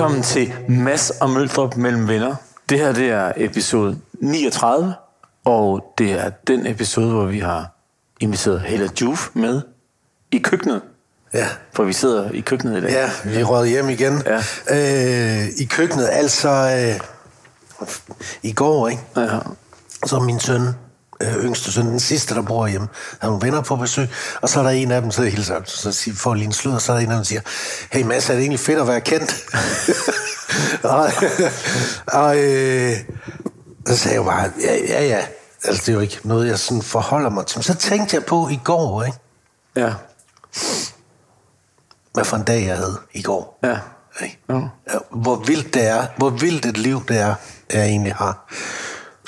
Velkommen til Mads og Møldrup mellem venner. Det her det er episode 39, og det er den episode, hvor vi har inviteret Hella Juf med i køkkenet. Ja. For vi sidder i køkkenet i dag. Ja, vi rød hjem igen. Ja. Øh, I køkkenet, altså øh, i går, ikke? Ja. Så er min søn, øh, yngste søn, den sidste, der bor hjemme, har nogle venner på besøg, og så er der en af dem, så hilser så siger, får lige en slud, og så er der en af dem, der siger, hey Mads, er det egentlig fedt at være kendt? og og øh, så sagde jeg bare, ja, ja, ja. Altså, det er jo ikke noget, jeg sådan forholder mig til. Men så tænkte jeg på i går, ikke? Ja. Hvad for en dag jeg havde i går. Ja. Ikke? Ja, Hvor vildt det er, hvor vildt et liv det er, jeg egentlig har.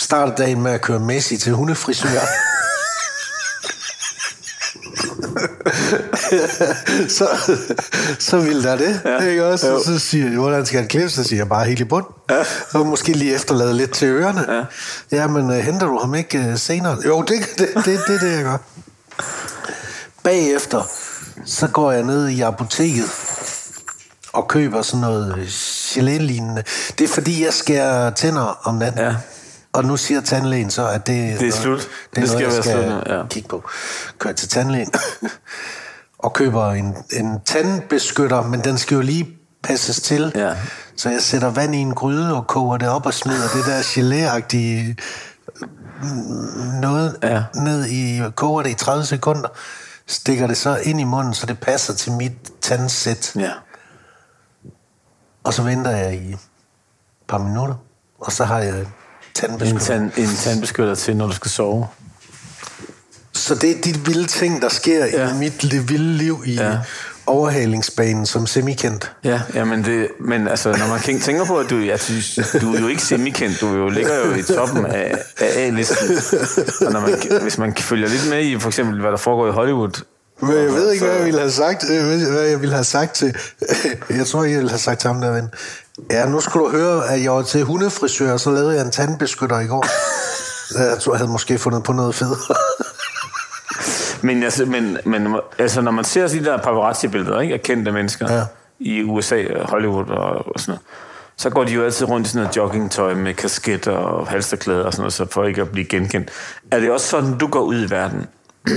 Startede dagen med at køre Messi til hundefrisør. så, så vildt er det, ja. ikke også? Jo. Så siger jeg, hvordan skal han klippe? Så siger jeg bare helt i bund. Ja. Og måske lige efterlade lidt til ørerne. Ja. Jamen, uh, henter du ham ikke uh, senere? Jo, det er det, det, det, det, det, jeg gør. Bagefter, så går jeg ned i apoteket og køber sådan noget gelé-lignende. Det er fordi, jeg skærer tænder om natten. Ja. Og nu siger tandlægen så, at det, Det er slut. Det, er Det skal noget, jeg være skal slut nu, ja. kigge på. Kører til tandlægen og køber en, en tandbeskytter, men den skal jo lige passes til. Ja. Så jeg sætter vand i en gryde og koger det op og smider det der gelé noget Ja. ned i, koger det i 30 sekunder, stikker det så ind i munden, så det passer til mit tandsæt. Ja. Og Og så venter jeg i et par minutter, og så har jeg en, tandbeskytter. tand, en tandbeskytter til, når du skal sove. Så det er de vilde ting, der sker ja. I mit li- vilde liv i ja. Overhalingsbanen som semikendt. Ja, ja men, det, men altså, når man tænker på, at du, jeg synes, du er jo ikke semikendt, du er jo, ligger jo i toppen af, af A-listen. Og når man, hvis man følger lidt med i, for eksempel, hvad der foregår i Hollywood, Men jeg ved ikke, hvad jeg ville have sagt. Jeg ved, hvad jeg ville have sagt til... Jeg tror, jeg ville have sagt til ham der ven. Ja, nu skulle du høre, at jeg var til hundefrisør, og så lavede jeg en tandbeskytter i går. Jeg tror, jeg havde måske fundet på noget fedt. Men, altså, men, men altså, når man ser de der paparazzi-billeder ikke, af kendte mennesker Ja. i USA Hollywood og, og sådan noget, så går de jo altid rundt i sådan noget joggingtøj med kasket og halsterklæder og sådan noget, så for ikke at blive genkendt. Er det også sådan, du går ud i verden?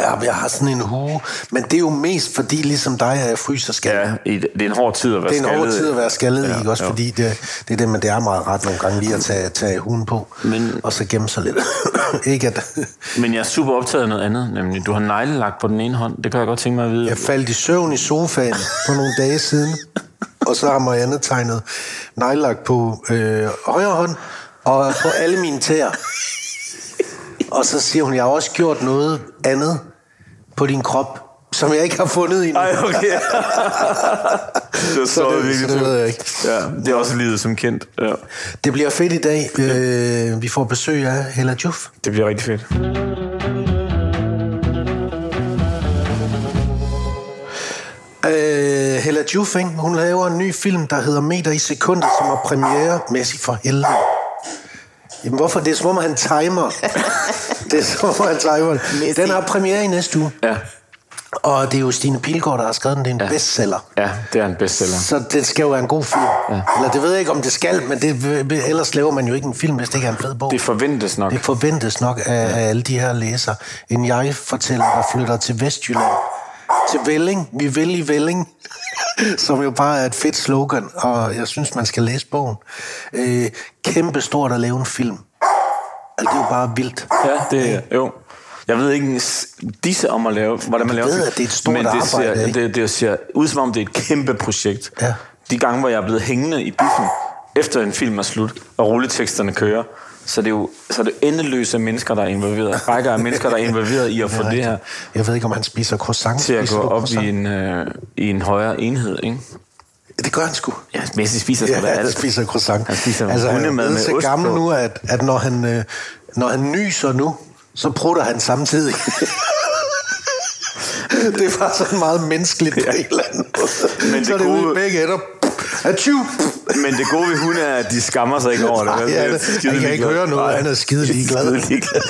Ja, jeg har sådan en hue. Men det er jo mest fordi, ligesom dig, at jeg fryser skal. Ja, det er en hård tid at være Det er en skaldet. hård tid at være skaldet ja, ikke også? jo. Fordi det, det er det, men det er meget ret nogle gange lige at tage, tage hunden på, Men- og så gemme sig lidt. ikke at... Men jeg er super optaget af noget andet, nemlig du har neglelagt på den ene hånd. Det kan jeg godt tænke mig at vide. Jeg faldt i søvn i sofaen for nogle dage siden, og så har Marianne tegnet nejlagt på øh, højre hånd og på alle mine tæer. Og så siger hun, jeg har også gjort noget andet på din krop, som jeg ikke har fundet endnu. Ej, okay. det er så, Så det- virkelig så det ved jeg ikke. Ja, det er også livet som kendt. Ja. Det bliver fedt i dag. Øh, vi får besøg af Hella Juf. Det bliver rigtig fedt. Øh, Hella Juf, hun laver en ny film, der hedder Meter i sekundet, som har premiere. Messi for helvede. Jamen hvorfor? Det er som om, han timer. det er som om, han timer. det. Den har premiere i næste uge. Ja. Og det er jo Stine Pilgaard, der har skrevet den. Det er en ja. bestseller. ja, det er en bestseller. Så det skal jo være en god film. Ja. Eller det ved jeg ikke, om det skal, men det, ellers laver man jo ikke en film, hvis det ikke er en fed bog. Det forventes nok. Det forventes nok af, af alle de her læsere. En jeg-fortæller, der flytter til Vestjylland. Til Velling. Vi vil i Velling. Som jo bare er et fedt slogan, og jeg synes, man skal læse bogen. Øh, kæmpe stort at lave en film. Altså, det er jo bare vildt. Ja, det er jo. Jeg ved ikke disse om at lave, hvordan man laver ved, at det er et stort men det ser, arbejde, ikke? det, det ser ud som om, det er et kæmpe projekt. Ja. De gange, hvor jeg er blevet hængende i biffen, efter en film er slut, og rulleteksterne kører, så det er jo så er det endeløse mennesker, der er involveret. Rækker af mennesker, der er involveret i at få det her Jeg ved ikke, om han spiser croissant. til at gå op croissant? i en, øh, i en højere enhed, ikke? Det gør han sgu. Ja, Messi spiser sgu Ja, han alt. spiser croissant. Han spiser altså, han hundemad er med så ost gammel på. nu, at, at når, han, øh, når han nyser nu, så prutter han samtidig. det er bare sådan meget menneskeligt på en eller anden måde. Men det så er det gode- ude i begge ender. Achu! Men det gode ved hunde er, at de skammer sig ikke over det. Nej, vel? ja, Det er han kan ikke høre noget, Nej. han er skide ligeglad.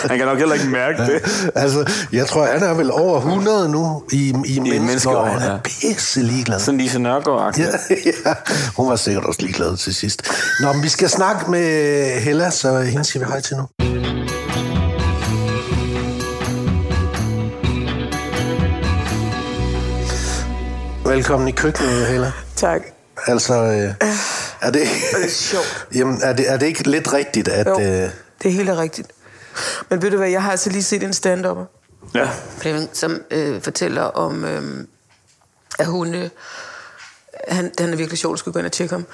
Han kan nok heller ikke mærke det. Altså, jeg tror, han er vel over 100 nu i, i, i mennesker, og han er ja. pisse ligeglad. Sådan Lise nørgaard Ja, ja, hun var sikkert også ligeglad til sidst. Nå, men vi skal snakke med Hella, så hende siger vi hej til nu. Velkommen i køkkenet, Hella. Tak. Altså, øh, er det, er sjovt. jamen, er, det, er det ikke lidt rigtigt, at... Jo, Øh, det er helt rigtigt. Men ved du hvad, jeg har altså lige set en stand Ja. som øh, fortæller om, øh, at hun... Øh, han, han er virkelig sjov, du skal gå ind og tjekke ham.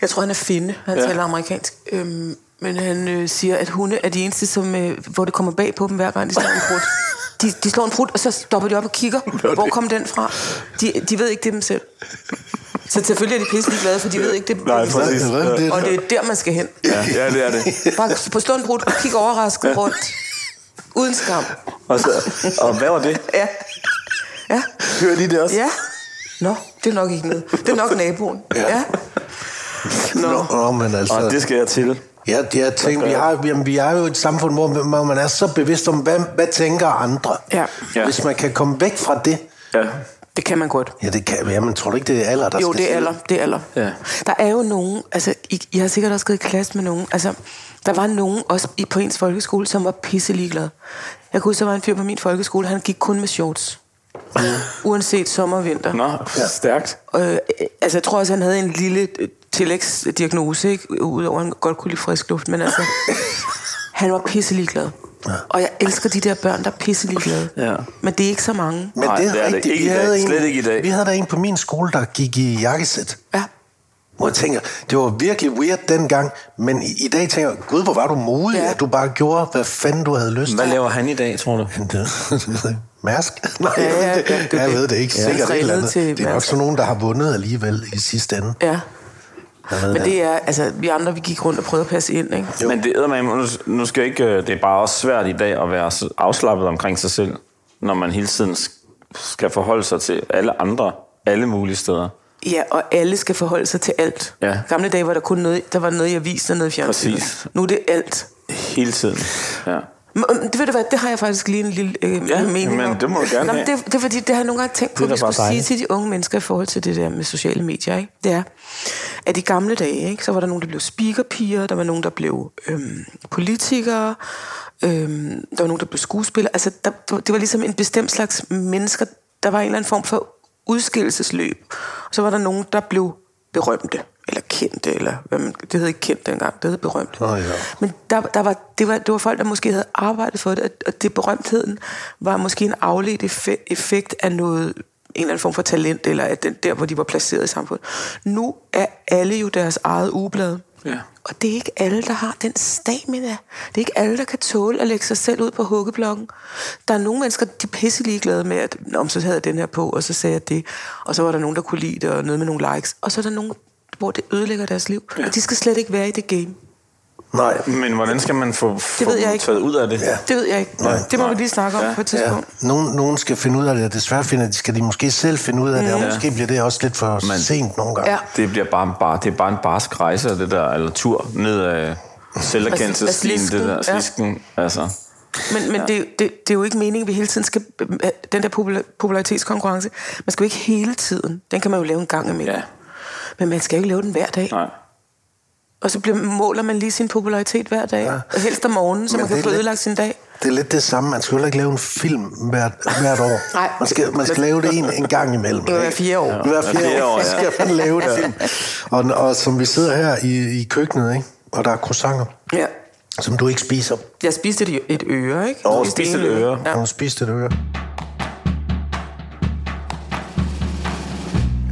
Jeg tror, han er finde. Han Ja. ja. taler amerikansk. Øhm, men han øh, siger, at hunde er de eneste, som, øh, hvor det kommer bag på dem, hver gang de slår en prut. De, de slår en prut, og så stopper de op og kigger. Hvor kom den fra? De, de ved ikke det dem selv. Så selvfølgelig er de pisselig glade, for de ved ikke det. Nej, det- præcis. det, Og det er der, man skal hen. Ja, ja, det er det. Bare på slå en brud og kigge overrasket rundt. Uden skam. Og, så, og hvad var det? Ja. Ja. Hører de det også? Ja. Nå, det er nok ikke noget. Det er nok naboen. Ja. Nå. Nå, nå, men altså... Og det skal jeg til. Ja, jeg tænker, vi, har, jamen, vi er jo et samfund, hvor hvor man er så bevidst om, hvad, hvad tænker andre. Ja. Ja. Hvis man kan komme væk fra det, Ja. Det kan man godt. ja, det kan ja, men tror du ikke, det er alder, der Jo, skal det er alder. Det er alder. Ja. Der er jo nogen, altså, I, I har sikkert også gået i klasse med nogen, altså, der var nogen også i, på ens folkeskole, som var pisse ligeglade. Jeg kunne huske, der var en fyr på min folkeskole, han gik kun med shorts. Uanset sommer og vinter. Nå, stærkt. Øh, altså, jeg tror også, han havde en lille øh, tillægsdiagnose, ikke? Udover at han godt kunne lide frisk luft, men altså, han var pisse ligeglad. Ja. Og jeg elsker de der børn, der er pisse ligeglade. Ja. Men det er ikke så mange. Men Nej, det er, det er det rigtigt. ikke vi i dag. havde en, Slet ikke i dag. Vi havde der en på min skole, der gik i jakkesæt. Ja. Hvor jeg tænker, det var virkelig weird dengang, men i, i dag tænker jeg, gud, hvor var du modig, ja. At du bare gjorde, hvad fanden du havde lyst Hvad til. laver han i dag, tror du? Han det- Mærsk? Nej, Ja, ja, jeg, ved det, ja, det er jeg det. ved det ikke. Ja. Sikkert et eller andet. Det er nok sådan nogen, der har vundet alligevel i sidste ende. Ja. Jeg Men det er, altså, vi andre, vi gik rundt og prøvede at passe ind, ikke? Jo. Men det er nu, nu skal jeg ikke, øh, det er bare også svært i dag at være afslappet omkring sig selv, når man hele tiden sk- skal forholde sig til alle andre, alle mulige steder. Ja, og alle skal forholde sig til alt. Ja. Gamle dage var der kun noget, der var noget i avisen og noget i fjernsynet. Præcis. Nu er det alt. Hele tiden. Ja. Det ved du hvad, det har jeg faktisk lige en lille øh, Ja, mening men om. det må du gerne Nå, have. det, det er fordi, det har jeg nogle gange tænkt på, at vi skulle sige dejligt. til de unge mennesker i forhold til det der med sociale medier. Ikke? Det er, at i gamle dage, ikke, så var der nogen, der blev speakerpiger, der var nogen, der blev øhm, politikere, øhm, der var nogen, der blev skuespillere. Altså, der, det var ligesom en bestemt slags mennesker. Der var en eller anden form for udskillelsesløb. Og så var der nogen, der blev berømte, kendte, eller hvad man, det hed ikke kendt dengang, det hed berømt. Nå ja. Men der, der var, det, var, det var folk, der måske havde arbejdet for det, og- det berømtheden var måske en afledt effe- effekt af noget, en eller anden form for talent, eller af den, der, hvor de var placeret i samfundet. Nu er alle jo deres eget ugeblad. Ja. Og det er ikke alle, der har den stamina. Det er ikke alle, der kan tåle at lægge sig selv ud på huggeblokken. Der er nogle mennesker, de er pisse ligeglade med, at men så havde jeg den her på, og så sagde jeg det. Og så var der nogen, der kunne lide det, og noget med nogle likes. Og så er der nogen, hvor det ødelægger deres liv. Ja. Og de skal slet ikke være i det game. Nej. Men hvordan skal man få, få ved jeg ikke. taget ud af det? Ja. Det ved jeg ikke. Nej. det må Nej. vi lige snakke om Ja. ja. på et Ja, tidspunkt. nogen, nogen skal finde ud af det, og desværre finder de, skal de måske selv finde ud af det, og måske bliver det også lidt for Men- sent nogle gange. Ja. Det bliver bare, bare, det er bare en barsk rejse, det der, eller tur ned af selverkendelsesstien, det der slisken, ja. Altså. Men, men ja. det, det, det er jo ikke meningen, at vi hele tiden skal... Den der popula- popularitetskonkurrence, man skal jo ikke hele tiden. Den kan man jo lave en gang imellem. Ja. Men man skal jo ikke lave den hver dag. Nej. Og så bliver, måler man lige sin popularitet hver dag. Ja. Og helst om morgenen, så Men man kan det få lidt- ødelagt sin dag. Det er lidt det samme. Man skal jo heller ikke lave en film hvert, hvert år. Nej. Man skal, man skal lave det en, en gang imellem. Det var fire år. Ja. Hver fjerde fjerde år år, ja. skal man lave et film. Og, og som vi sidder her i, i køkkenet, ikke? og der er croissanter, Ja. som du ikke spiser. Jeg spiste et, et øre, ikke? Nå, Jeg spiste et øre. Ja. Ja. Hun spiste et øre.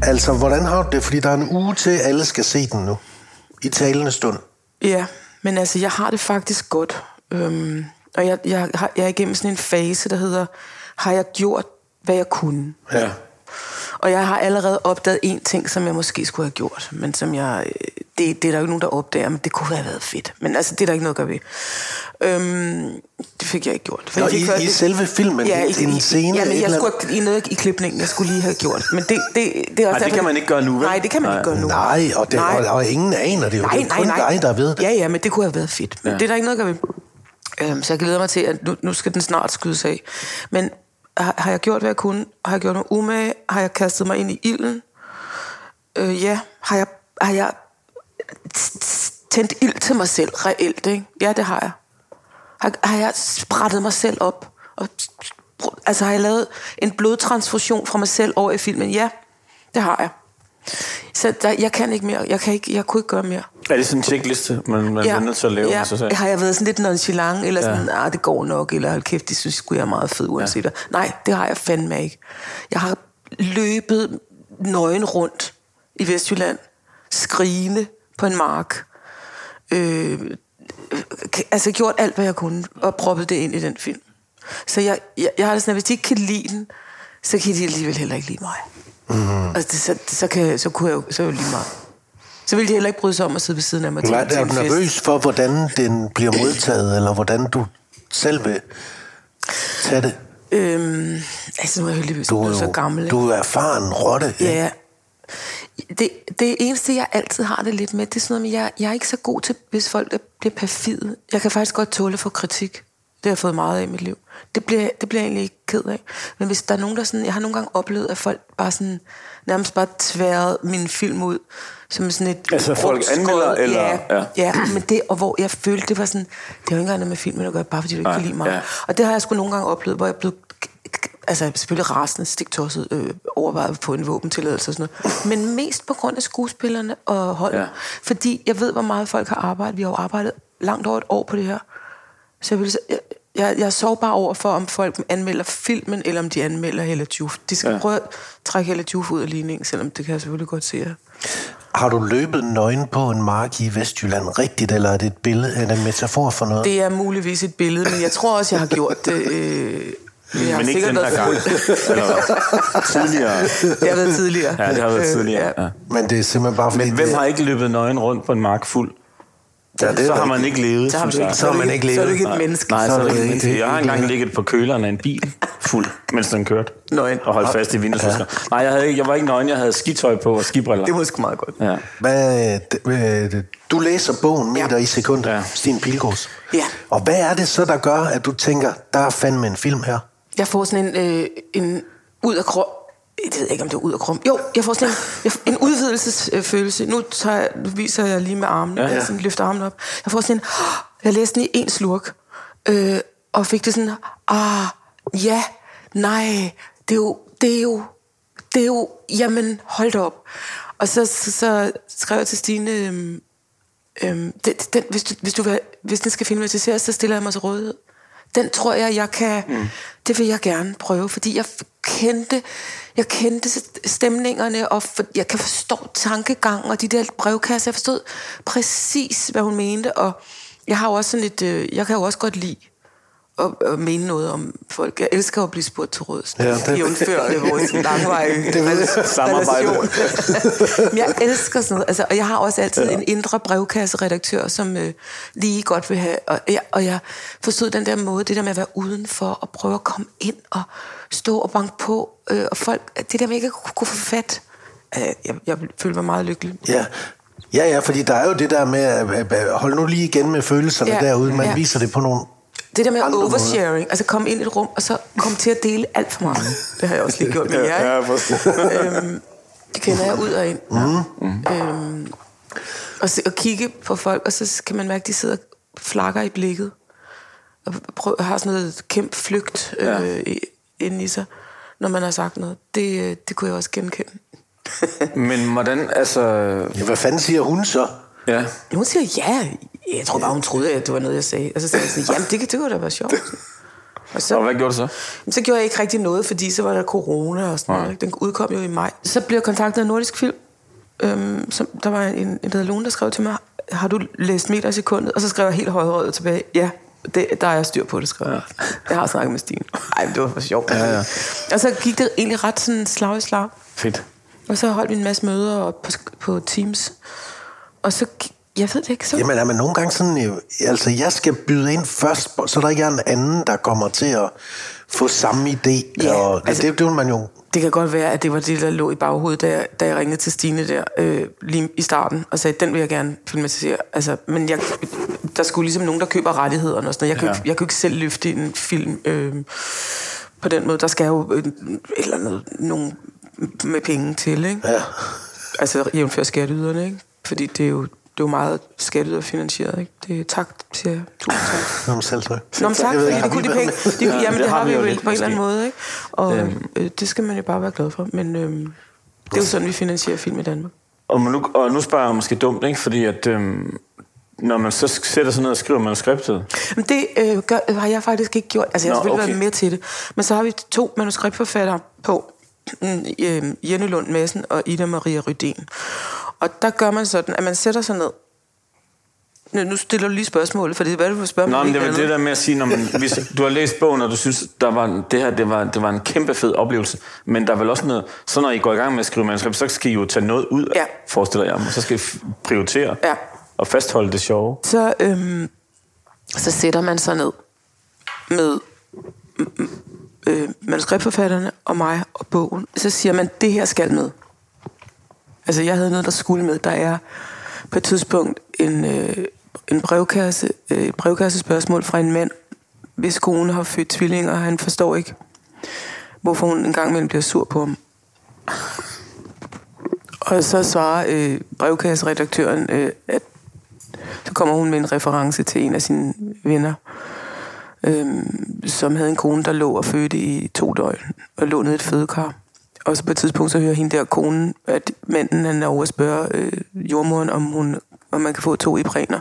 Altså, hvordan har du det? Fordi der er en uge til, alle skal se den nu. I talende stund. Ja, men altså, jeg har det faktisk godt. Øhm, og jeg, jeg, jeg er igennem sådan en fase, der hedder, har jeg gjort, hvad jeg kunne? Ja. Og jeg har allerede opdaget en ting, som jeg måske skulle have gjort, men som jeg... øh, Det, det er der jo ikke nogen, der opdager, men det kunne have været fedt. Men altså, det er der ikke noget at gøre ved. Øhm, det fik jeg ikke gjort. For Nå, jeg fik i- i selve filmen, en- en scene, Ja, men jeg eller skulle have, i noget i klipningen, jeg skulle lige have gjort. Men det, det, det er også det derfor, kan man ikke gøre nu, vel? Nej, det kan man Nej. ikke gøre nu. Nej, og, det, Nej. og, og ingen aner det jo. Nej, det er nej, kun nej. dig, der ved det. Ja, ja, men det kunne have været fedt. Men Ja. ja. det er der ikke noget at gøre ved. Øhm, så jeg glæder mig til, at nu, nu skal den snart skydes af. Men har, har jeg gjort, hvad jeg kunne? Har jeg gjort mig umage? Har jeg kastet mig ind i ilden? Øh, ja. Har jeg, har jeg tændt ild til mig selv reelt, ikke? Ja, det har jeg. Har, har jeg sprættet mig selv op? Og, altså har jeg lavet en blodtransfusion fra mig selv over i filmen? Ja, det har jeg. Så der, jeg kan ikke mere. Jeg, kan ikke, jeg kunne ikke gøre mere. Er det sådan en checkliste, man, man er nødt til at lave? ja. sig selv? Har jeg været sådan lidt nonchalant, eller sådan, ja. ah, det går nok, eller hold kæft, det synes jeg er meget fed uanset ja. Nej, det har jeg fandme ikke. Jeg har løbet nøgen rundt i Vestjylland, skrigende på en mark. Øh, øh, altså gjort alt, hvad jeg kunne, og proppet det ind i den film. Så jeg, jeg, jeg har det sådan, at hvis de ikke kan lide den, så kan de alligevel heller ikke lide mig. Mm. Altså, det, så, så, kan, så, kunne jeg, jo- så jo lige meget. Så ville de heller ikke bryde sig om at sidde ved siden af mig Nej, er du nervøs for, hvordan den bliver modtaget, eller hvordan du selv vil tage det? Øhm, altså, nu er jeg heldigvis Du er jo så gammel. ikke? du er erfaren rotte. ikke? Ja. Det, det eneste, jeg altid har det lidt med, det er sådan noget med, jeg, jeg er ikke så god til, hvis folk er- bliver perfide. Jeg kan faktisk godt tåle for kritik. Det har jeg fået meget af i mit liv. Det bliver, det bliver jeg egentlig ikke ked af. Men hvis der er nogen, der sådan... Jeg har nogle gange oplevet, at folk bare sådan... Nærmest bare tværet min film ud som sådan et... Altså, folk anmelder, skrod. eller- Ja, ja. ja. ja, men det, og hvor jeg følte, det var sådan... Det har jo ikke engang noget med filmen at gøre, bare fordi du ikke kan lide mig. ja. Og det har jeg sgu nogle gange oplevet, hvor jeg blev altså er selvfølgelig rasende, stiktosset, øh, overvejet på en våbentilladelse og sådan noget. Men mest på grund af skuespillerne og holdet. Ja. Fordi jeg ved, hvor meget folk har arbejdet. Vi har jo arbejdet langt over et år på det her. Så jeg, vil, jeg, jeg, jeg sov bare over for, om folk anmelder filmen, eller om de anmelder Hella Juf. De skal ja. prøve at trække Hella Juf ud af ligningen, selvom det kan jeg selvfølgelig godt se. Har du løbet nøgen på en mark i Vestjylland rigtigt, eller er det et billede, eller en metafor for noget? Det er muligvis et billede, men jeg tror også, jeg har gjort det. Øh, jeg Men ikke den her gang. Eller hvad? tidligere. Det har været tidligere. Ja, det har været tidligere. Ja. Men det er simpelthen bare fordi... Men hvem det- har ikke løbet nøgen rundt på en mark fuld? Ja, det så har man ikke levet, Så har, du jeg. ikke, Så har man ikke Så er du levet. ikke et menneske. Nej, så er det ikke det- menneske. Jeg har engang ligget på køleren af en bil fuld, mens den kørte. Nøgen. Og holdt fast i vinduesvisker. Nej, jeg, havde ikke, jeg var ikke nøgen. Jeg havde skitøj på og skibriller. Det var sgu meget godt. Ja. Hvad, øh, du læser bogen Meter Ja. i sekundet, Ja. ja. Stine Pilgaards. Ja. Og hvad er det så, der gør, at du tænker, der er fandme en film her? Jeg får sådan en, øh, en ud af krop... Jeg ved ikke, om det er ud af krum. Jo, jeg får sådan en, jeg får en udvidelsesfølelse. Nu, tager jeg, nu viser jeg lige med armen. Ja, Ja. Jeg sådan løfter armen op. Jeg får sådan en... Jeg læste den i en slurk. Øh, og fik det sådan... Ah, ja, nej, det er jo... Det er jo... Det er jo... Jamen, hold da op. Og så, så, så skrev jeg til Stine... Øhm, øhm, den, den, hvis, du, hvis, du hvis den skal filmatiseres, så stiller jeg mig til rådighed. Den tror jeg, jeg kan... Mm. Det vil jeg gerne prøve, fordi jeg kendte, jeg kendte stemningerne, og for, jeg kan forstå tankegangen og de der brevkasser. Jeg forstod præcis, hvad hun mente, og jeg har jo også sådan et... Øh, jeg kan jo også godt lide at, at mene noget om folk. Jeg elsker at blive spurgt til råds. Ja, Ja, det- jævnfør det vores langvarige Samarbejde. Men jeg elsker sådan noget. Altså, og jeg har også altid ja. en indre brevkasseredaktør, som øh, lige godt vil have... Og jeg, og jeg forstod den der måde, det der med at være udenfor og prøve at komme ind og stå og banke på. Øh, og folk, det der med ikke at kunne, få fat. Øh, jeg, jeg følte mig meget lykkelig. Ja. Ja, ja, fordi der er jo det der med, at- at- at hold nu lige igen med følelserne Ja, derude. Man ja. viser det på nogle... Det der med Andre oversharing, altså komme ind i et rum, og så komme til at dele alt for meget. Det har jeg også lige gjort med jer. ikke? øhm, det kender jeg ud og ind. Mm. Øhm, og, se, og kigge på folk, og så kan man mærke, at de sidder og flakker i blikket. Og prøv, har sådan noget kæmpe flygt øh, Ja. ja. inde i sig, når man har sagt noget. Det, øh, det kunne jeg også genkende. Men hvordan, altså... Ja, hvad fanden siger hun så? Ja. Hun siger ja. Jeg tror bare, hun troede, at det var noget, jeg sagde. Og så sagde jeg sådan, jamen det, kan- det kunne da være sjovt. Og så, Og hvad gjorde du så? Så gjorde jeg ikke rigtig noget, fordi så var der corona og sådan noget. Den udkom jo i maj. Så blev jeg kontaktet af Nordisk Film. Øhm, som, der var en, en der hedder Lone, der skrev til mig, har du læst meter i sekundet? Og så skrev jeg helt højrøget tilbage, ja, det, der er jeg styr på det, skrev jeg. Jeg har snakket med Stine. Ej, det var for sjovt. Ja, ja. Og så gik det egentlig ret sådan slag i slag. Fedt. Og så holdt vi en masse møder op på, på Teams. Og så, jeg ved det ikke, så... Jamen er man nogle gange sådan, jo, altså jeg skal byde ind først, så der ikke er en anden, der kommer til at få samme idé. Ja, og det, altså- det, det vil man jo... Det kan godt være, at det var det, der lå i baghovedet, da jeg, da jeg ringede til Stine der øh, lige i starten, og sagde, den vil jeg gerne filmatisere. Altså, men jeg, der skulle ligesom nogen, der køber rettighederne og sådan noget. Jeg kan, Ja. ja. jeg kan ikke selv løfte en film øh, på den måde. Der skal jo øh, et eller andet, nogen med penge til, ikke? Ja. Altså jævnfør skatteyderne, ikke? Fordi det er jo, det er jo meget skatteyderfinansieret, ikke? Det er tak, siger jeg. Tusind tak. Nå, men selv tak. Nå, men tak, Jeg ved fordi ikke, det kunne de penge. De, Ja, jamen, det det har vi jo lidt, på en eller anden måde, ikke? Og øh, det skal man jo bare være glad for. Men øh, det er jo sådan, vi finansierer film i Danmark. Og nu, og nu spørger jeg måske dumt, ikke? Fordi at, øhm, når man så sætter sig ned og skriver manuskriptet, Men det øh, gør, har jeg faktisk ikke gjort. Altså, jeg har Nå, selvfølgelig okay. været med til det. Men så har vi to manuskriptforfattere på. Øh, Jenny Lund Madsen og Ida Maria Rydén. Og der gør man sådan, at man sætter sig ned. Nu stiller du lige spørgsmålet, for det er hvad du vil spørge Nå, men det er vel det der med at sige, når man, hvis du har læst bogen, og du synes, der var, det her det var, det var en kæmpe fed oplevelse, men der er vel også noget, så når I går i gang med at skrive manuskript, så skal I jo tage noget ud, Ja. forestiller jeg mig, så skal I prioritere Ja. og fastholde det sjove. så, øhm, så sætter man sig ned med manuskriptforfatterne og mig og bogen. Så siger man, det her skal med. Altså, jeg havde noget, der skulle med. Der er på et tidspunkt en, øh, en brevkasse, øh, et brevkassespørgsmål fra en mand, hvis kone har født tvillinger, og han forstår ikke, hvorfor hun en gang imellem bliver sur på ham. Og så svarer øh, brevkasseredaktøren, øh, at så kommer hun med en reference til en af sine venner, øhm, som havde en kone, der lå og fødte i to døgn, og lå nede i et fødekar. Og så på et tidspunkt, så hører hende der konen, at manden han er over at spørge øh, jordmoren, om, hun, om man kan få to ibræner.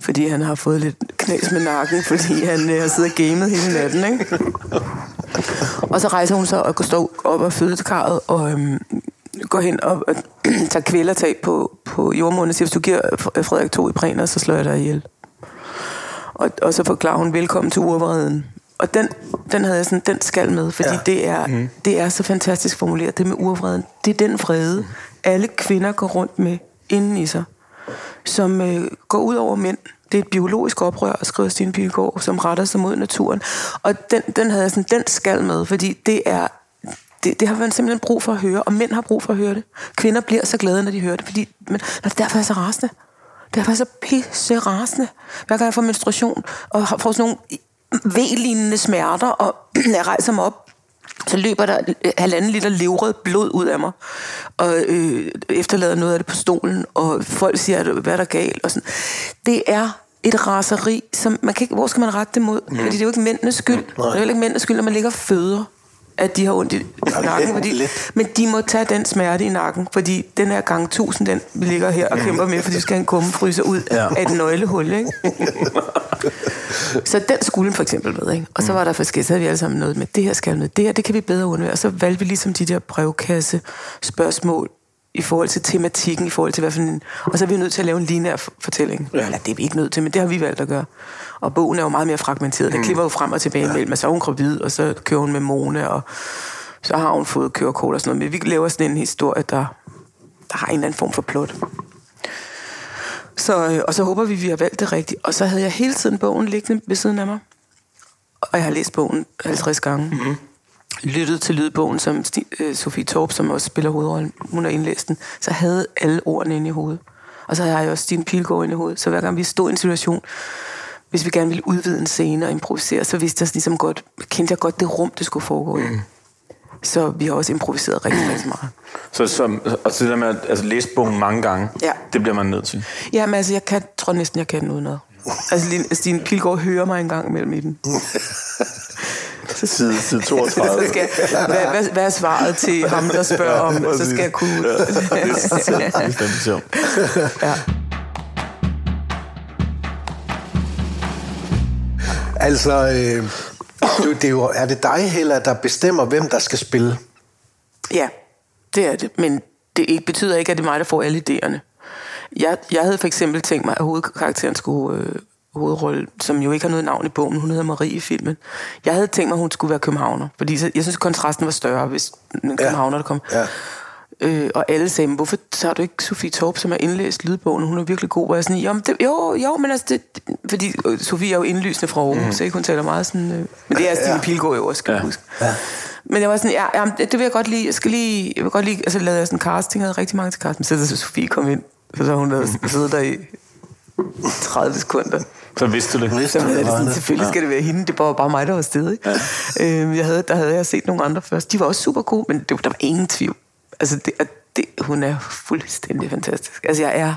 Fordi han har fået lidt knas med nakken, fordi han øh, har siddet og gamet hele natten, ikke? Og så rejser hun sig og går stå op af fødekarret og øhm, går hen og, og tager kvælertag på, på jordmoren og siger, hvis du giver Frederik to ibræner, så slår jeg dig ihjel. Og, og så forklarer hun, velkommen til urvreden. Og den, den havde jeg sådan, den skal med, fordi Ja. det, er, mm. det er så fantastisk formuleret. Det med urvreden, det er den vrede, alle kvinder går rundt med inden i sig, som øh, går ud over mænd. Det er et biologisk oprør, skriver Stine Pilgaard, som retter sig mod naturen. Og den, den havde jeg sådan, den skal med, fordi det er det, det har man simpelthen brug for at høre, og mænd har brug for at høre det. Kvinder bliver så glade, når de hører det, fordi men, når derfor er jeg så rasende. Er jeg så pisse rasende. Hver gang jeg får menstruation, og får sådan nogle V-lignende smerter, og jeg rejser mig op, så løber der halvanden liter levrød blod ud af mig, og øh, efterlader noget af det på stolen, og folk siger, hvad er der galt, og sådan. Det er et raseri, som man kan ikke, hvor skal man rette det mod? Mm. Fordi det er jo ikke mændenes skyld. Det er jo ikke mændenes skyld, når man ligger og føder at de har ondt i nakken. Fordi, men de må tage den smerte i nakken, fordi den her gang 1000, den vi ligger her og kæmper med, fordi vi skal have en kumme fryser ud Ja. ja. af et nøglehul. Ikke? så den skulle for eksempel med. Ikke? Og så var der forskellige, så havde vi alle sammen noget med, det her skal med, det her, det kan vi bedre undvære. Og så valgte vi ligesom de der brevkasse spørgsmål i forhold til tematikken, i forhold til hvad for en... Og så er vi nødt til at lave en linær fortælling. Ja. Eller det er vi ikke nødt til, men det har vi valgt at gøre. Og bogen er jo meget mere fragmenteret. Den klipper jo frem og tilbage imellem. Så er hun gravid, og så kører hun med Mone, og så har hun fået kørekort og sådan noget. Men vi laver sådan en historie, der, der har en eller anden form for plot. Så, øh, og så håber vi, vi har valgt det rigtigt. Og så havde jeg hele tiden bogen liggende ved siden af mig. Og jeg har læst bogen 50 gange. Mm-hmm. Lyttet til lydbogen, som øh, Sofie Torp, som også spiller hovedrollen, hun har indlæst den. Så havde alle ordene inde i hovedet. Og så havde jeg også Stine Pilgaard inde i hovedet. Så hver gang vi stod i en situation, hvis vi gerne ville udvide en scene og improvisere, så vidste jeg ligesom godt, kendte jeg godt det rum, det skulle foregå i. Mm. Så vi har også improviseret rigtig, rigtig meget. Så, så, og så det der med at altså, læse bogen mange gange, Ja. det bliver man nødt til. Jamen altså, jeg kan, tror næsten, jeg kan den udenad. Altså, Stine Pilgaard hører mig en gang imellem i den. Side, side Så 32. skal, hvad, hvad, hvad er svaret til ham, der spørger om, så skal jeg kunne... det er sjovt. ja. Altså, øh, du, det er, jo, er det dig, Hella, der bestemmer, hvem der skal spille? ja, det er det. Men det ikke, betyder ikke, at det er mig, der får alle idéerne. Jeg, jeg havde for eksempel tænkt mig, at hovedkarakteren skulle... Øh, hovedrolle, som jo ikke har noget navn i bogen, hun hedder Marie i filmen. Jeg havde tænkt mig, at hun skulle være københavner, fordi så, jeg synes, kontrasten var større, hvis en københavner, der kom. Ja. Øh, og alle sagde, "Men hvorfor tager du ikke Sofie Torp, som har indlæst lydbogen? Hun er virkelig god. Og jeg sådan, jamen, det, jo, jo, men altså, det, fordi øh, Sofie er jo indlysende fra Aarhus, mm. ikke? Hun taler meget sådan... Øh, men det er Stine ja. Pilgaard jo også, skal ja. huske. Ja. Men jeg var sådan, ja, ja det, vil jeg godt lide. Jeg skal lige, jeg vil godt lide, altså lavede jeg sådan casting, jeg havde rigtig mange til casting. Så da Sofie kom ind, så har hun siddet der i 30 sekunder. Så vidste du det. Så havde jeg det sådan, selvfølgelig skal det være hende. Det var bare mig, der var stedet. Ja. Øhm, jeg havde, der havde jeg set nogle andre først. De var også super gode, men det, der var ingen tvivl. Altså, det, det, hun er fuldstændig fantastisk. Altså, jeg er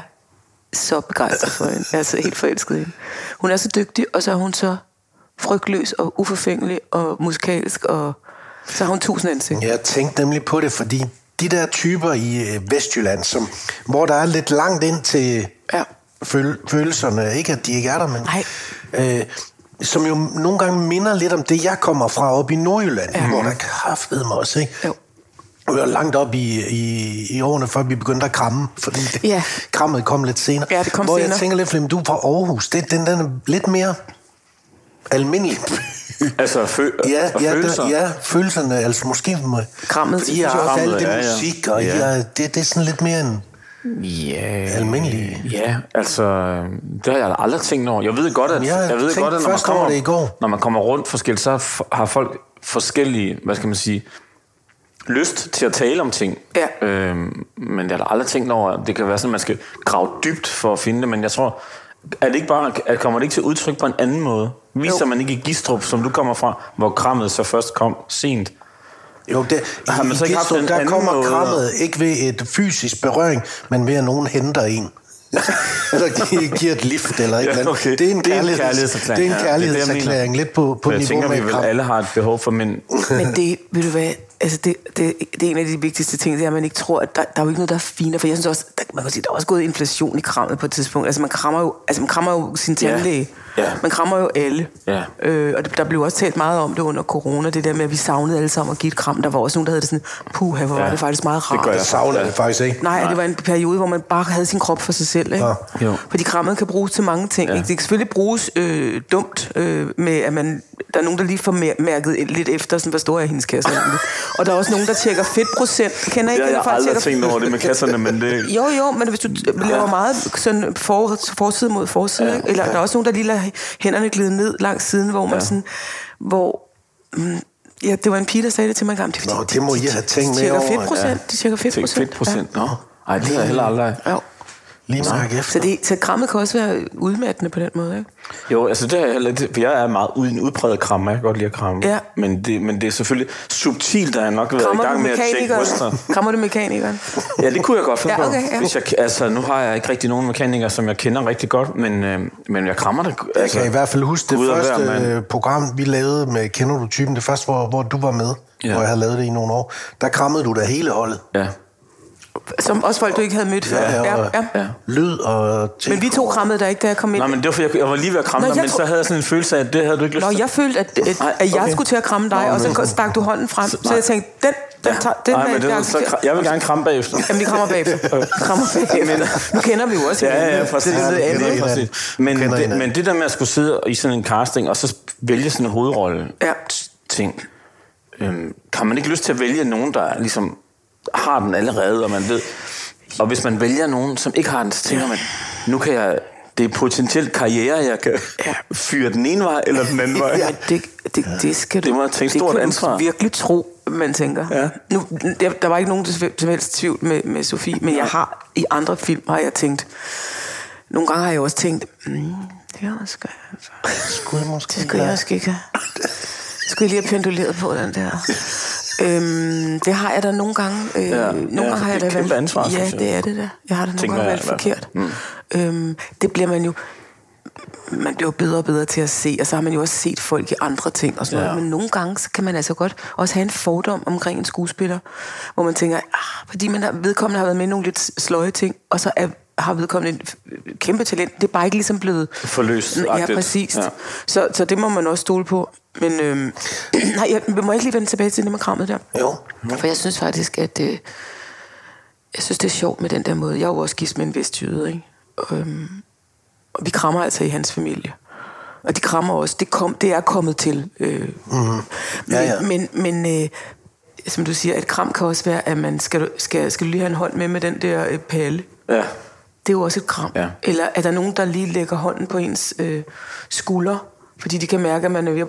så begejstret for hende. Jeg er så helt forelsket i hende. Hun er så dygtig, og så er hun så frygtløs og uforfængelig og musikalsk, og så har hun tusind ansigt. Jeg tænkte nemlig på det, fordi de der typer i øh, Vestjylland, som, hvor der er lidt langt ind til Ja. føl- følelserne, ikke at de ikke er der, men Nej. øh, som jo nogle gange minder lidt om det, jeg kommer fra op i Nordjylland, ja. hvor der kraftede mig også, ikke? Jo. Vi var langt op i, i, i årene, før vi begyndte at kramme, fordi det, Ja. krammet kom lidt senere. Ja, det kom hvor senere. jeg tænker lidt, Flemming, du er fra Aarhus, det, den, den er lidt mere almindelig. Altså, fø- Ja, og ja, følelser. der, ja, følelserne, altså måske... Må, Krammet, jeg har jeg. alt det Ja, ja. musik, og Ja. ja. jeg, det, det er sådan lidt mere en... Ja, Almindelig. Ja, altså, det har jeg aldrig tænkt over. Jeg ved godt, at, Jeg har jeg ved godt, at når, man kommer, det i går. når man kommer rundt forskelligt, så har folk forskellige, hvad skal man sige, lyst til at tale om ting. Ja. Øhm, men jeg har aldrig tænkt over, at det kan være sådan, at man skal grave dybt for at finde det. Men jeg tror, er det ikke bare, at kommer det ikke til udtryk på en anden måde? Viser Jo. man ikke i Gistrup, som du kommer fra, hvor krammet så først kom sent? Jo, det, Har man i så ikke haft Gistrup, en der kommer måde, krammet ikke ved et fysisk berøring, men ved at nogen henter en. eller gi- giver et lift eller et Ja, eller andet. okay. Det er en, Det er en kærligheds- kærlighedserklæring, Det er en ja. Det er det, jeg kærlighedserklæring, lidt på, på For jeg niveau tænker, med vi vel alle har et behov for mænd. Men det, ved du hvad, altså det, det, det er en af de vigtigste ting, det er, at man ikke tror, at der, der er jo ikke noget, der er finere. For jeg synes også, der, man kan sige, der er også gået inflation i krammet på et tidspunkt. Altså man krammer jo, altså man krammer jo sin tandlæge. Ja. Man krammer jo alle. Ja. Øh, og det, der blev også talt meget om det under corona, det der med, at vi savnede alle sammen at give et kram. Der var også nogen, der havde det sådan, puh, hvor var Ja. det faktisk meget rart. Det gør Jeg savner det faktisk ikke. Nej, det var en periode, hvor man bare havde sin krop for sig selv. Ikke? Ja. Jo. Fordi krammet kan bruges til mange ting. Ja. Ikke? Det kan selvfølgelig bruges øh, dumt, øh, med at man, der er nogen, der lige får mær- mærket lidt efter, sådan, hvor stor er hendes kasse. Og der er også nogen, der tjekker fedtprocent. Kender ikke Jeg, jeg har aldrig tjekker- tænkt over det med kasserne, men det... Jo, jo, men hvis du laver meget sådan for, forside mod forside, ja, eller der er også nogen, der lige lader hænderne glide ned langs siden, hvor man Ja. sådan, hvor, mm, ja, det var en pige, der sagde det til mig engang. Det, Nå, det må de- I have de- tænkt de med tjekker over, fedtprocent, ja. de tjekker Tænk fedtprocent. fedt procent. Nå, ej, det har jeg heller aldrig. Ja. Jo. Lige mærke efter. Så, det, så krammet kan også være udmattende på den måde, ikke? Jo, altså det har jeg heller ikke, for jeg er meget ude en udpræget krammer. Jeg kan godt lide at kramme. Ja. Men, det, men det er selvfølgelig subtilt, at jeg nok har været i Krammer du gang med at tjekke mekanikeren? ryster. Krammer du mekanikeren? Ja, det kunne jeg godt finde Ja, på. okay, ja. Hvis jeg, altså, nu har jeg ikke rigtig nogen mekanikere, som jeg kender rigtig godt, men, øh, men jeg krammer det. Jeg Altså, kan i hvert fald huske det første hver program, vi lavede med Kender du typen, det første, hvor, hvor du var med, Ja. hvor jeg havde lavet det i nogle år. Der krammede du da hele holdet. Ja. Som også folk, du ikke havde mødt før. Ja, ja. ja. lyd og ting. Men vi to krammede der ikke, da jeg kom ind. Nej, men det var fordi, jeg, jeg var lige ved at kramme Nå, dig, men tro- så havde jeg sådan en følelse af, at det havde du ikke lyst Nå, til. jeg følte, at, at, at jeg okay. skulle til at kramme dig, Nå, og så men- stak du hånden frem. Så Nej. jeg tænkte, den, den, tager, den Nej, men det, jeg så, jeg vil gerne kramme bagefter. Jamen, vi krammer bagefter. Vi krammer bagefter. Nu kender vi jo også Ja, ja, hinanden. præcis. Det er Ja, lidt det Ja, hinanden. præcis. Men, det, men det der med at skulle sidde i sådan en casting, og så vælge sådan en hovedrolle Ja. ting, øhm, kan man ikke lyst til at vælge nogen, der ligesom har den allerede, og man ved... Og hvis man vælger nogen, som ikke har den, så tænker man, nu kan jeg... Det er potentielt karriere, jeg kan fyre den ene vej eller den anden vej. Ja, det, det, det skal du... Det må jeg tage det stort kan du virkelig tro, man tænker. Ja. Nu, der, der var ikke nogen til til helst tvivl med, med Sofie, men jeg har i andre film har jeg tænkt... Nogle gange har jeg også tænkt, mm, det her skal jeg altså... Skulle jeg måske Det skulle jeg også ikke have. Skulle jeg lige have penduleret på, den der. Øhm, det har jeg da nogle gange. Øh, Ja, nogle ja, gange for har jeg da et kæmpe ansvar, Ja, det er det da. Jeg har da nogle Tænker gange hvert forkert. fald. Øhm, det bliver man jo man bliver bedre og bedre til at se, og så har man jo også set folk i andre ting og sådan Ja. noget. Men nogle gange, så kan man altså godt også have en fordom omkring en skuespiller, hvor man tænker, ah, fordi man har, vedkommende har været med i nogle lidt sløje ting, og så er, har vedkommende et kæmpe talent. Det er bare ikke ligesom blevet... Forløst. Ja, præcis. Ja. Så, så det må man også stole på. Men øhm, nej, jeg må ikke lige vende tilbage til det med krammet der. Jo. For jeg synes faktisk, at øh, jeg synes, det er sjovt med den der måde. Jeg er jo også gift med en vestjyde, ikke? Øhm, og vi krammer altså i hans familie. Og de krammer også. Det, kom, det er kommet til. Øh, Mhm. Ja, ja. Men, men, men øh, som du siger, et kram kan også være, at man skal, skal, skal lige have en hånd med med den der øh, palle. Ja. Det er jo også et kram. Ja. Eller er der nogen, der lige lægger hånden på ens øh, skulder, fordi de kan mærke, at man er ved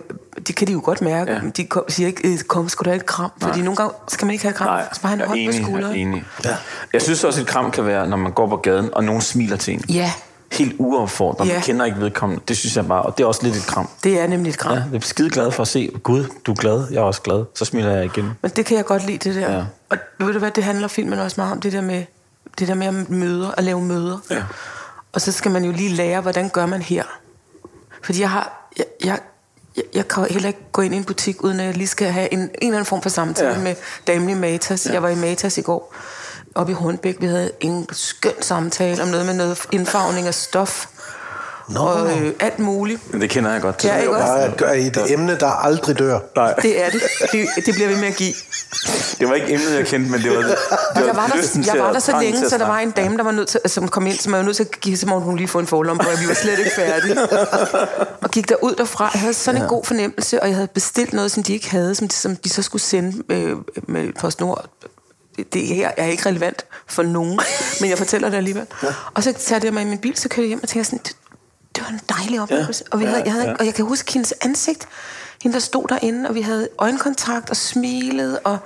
Det kan de jo godt mærke. Ja. De kom, siger ikke, øh, kom, skulle du have et kram? Fordi nogle gange skal man ikke have et kram. Nej, så bare have en jeg hånd enig, på jeg er skulderen. enig. Ja. Jeg synes også, et kram kan være, når man går på gaden, og nogen smiler til en. Ja, Helt uopfordret. Man Ja. kender ikke vedkommende. Det synes jeg bare, og det er også lidt et kram. det er nemlig et kram. Ja, jeg er skide glad for at se, Gud, du er glad, jeg er også glad. Så smiler jeg igen. Men det kan jeg godt lide, det der. Ja. Ja. Og ved du hvad, det handler filmen også meget om, det der med, det der med at møder, at lave møder. Ja. Og så skal man jo lige lære, hvordan gør man her. Fordi jeg har, jeg, jeg, jeg, kan heller ikke gå ind i en butik, uden at jeg lige skal have en, en eller anden form for samtale Ja. med damen i Matas. Ja. Jeg var i Matas i går, oppe i Hornbæk. Vi havde en skøn samtale om noget med noget indfarvning af stof. Nå, Og øh, alt muligt. Men det kender jeg godt. Ja, ikke også? bare at gøre et emne, der aldrig dør. Nej, Det er det. det. Det bliver vi med at give. det var ikke emnet, jeg kendte, men det var, det var jeg var der, jeg til var der så længe, til så der var en dame, der var nødt til, som kom ind, som var nødt til at give, som om hun lige få en forlom på, at vi var slet ikke færdige. og gik der ud derfra. Jeg havde sådan en god fornemmelse, og jeg havde bestilt noget, som de ikke havde, som de, som de så skulle sende øh, med PostNord. Det her er ikke relevant for nogen, men jeg fortæller det alligevel. Og så satte jeg mig i min bil, så kørte jeg hjem og tænkte sådan, det, var en dejlig oplevelse. Og, vi havde, jeg havde, og jeg kan huske hendes ansigt, hende der stod derinde, og vi havde øjenkontakt og smilede, og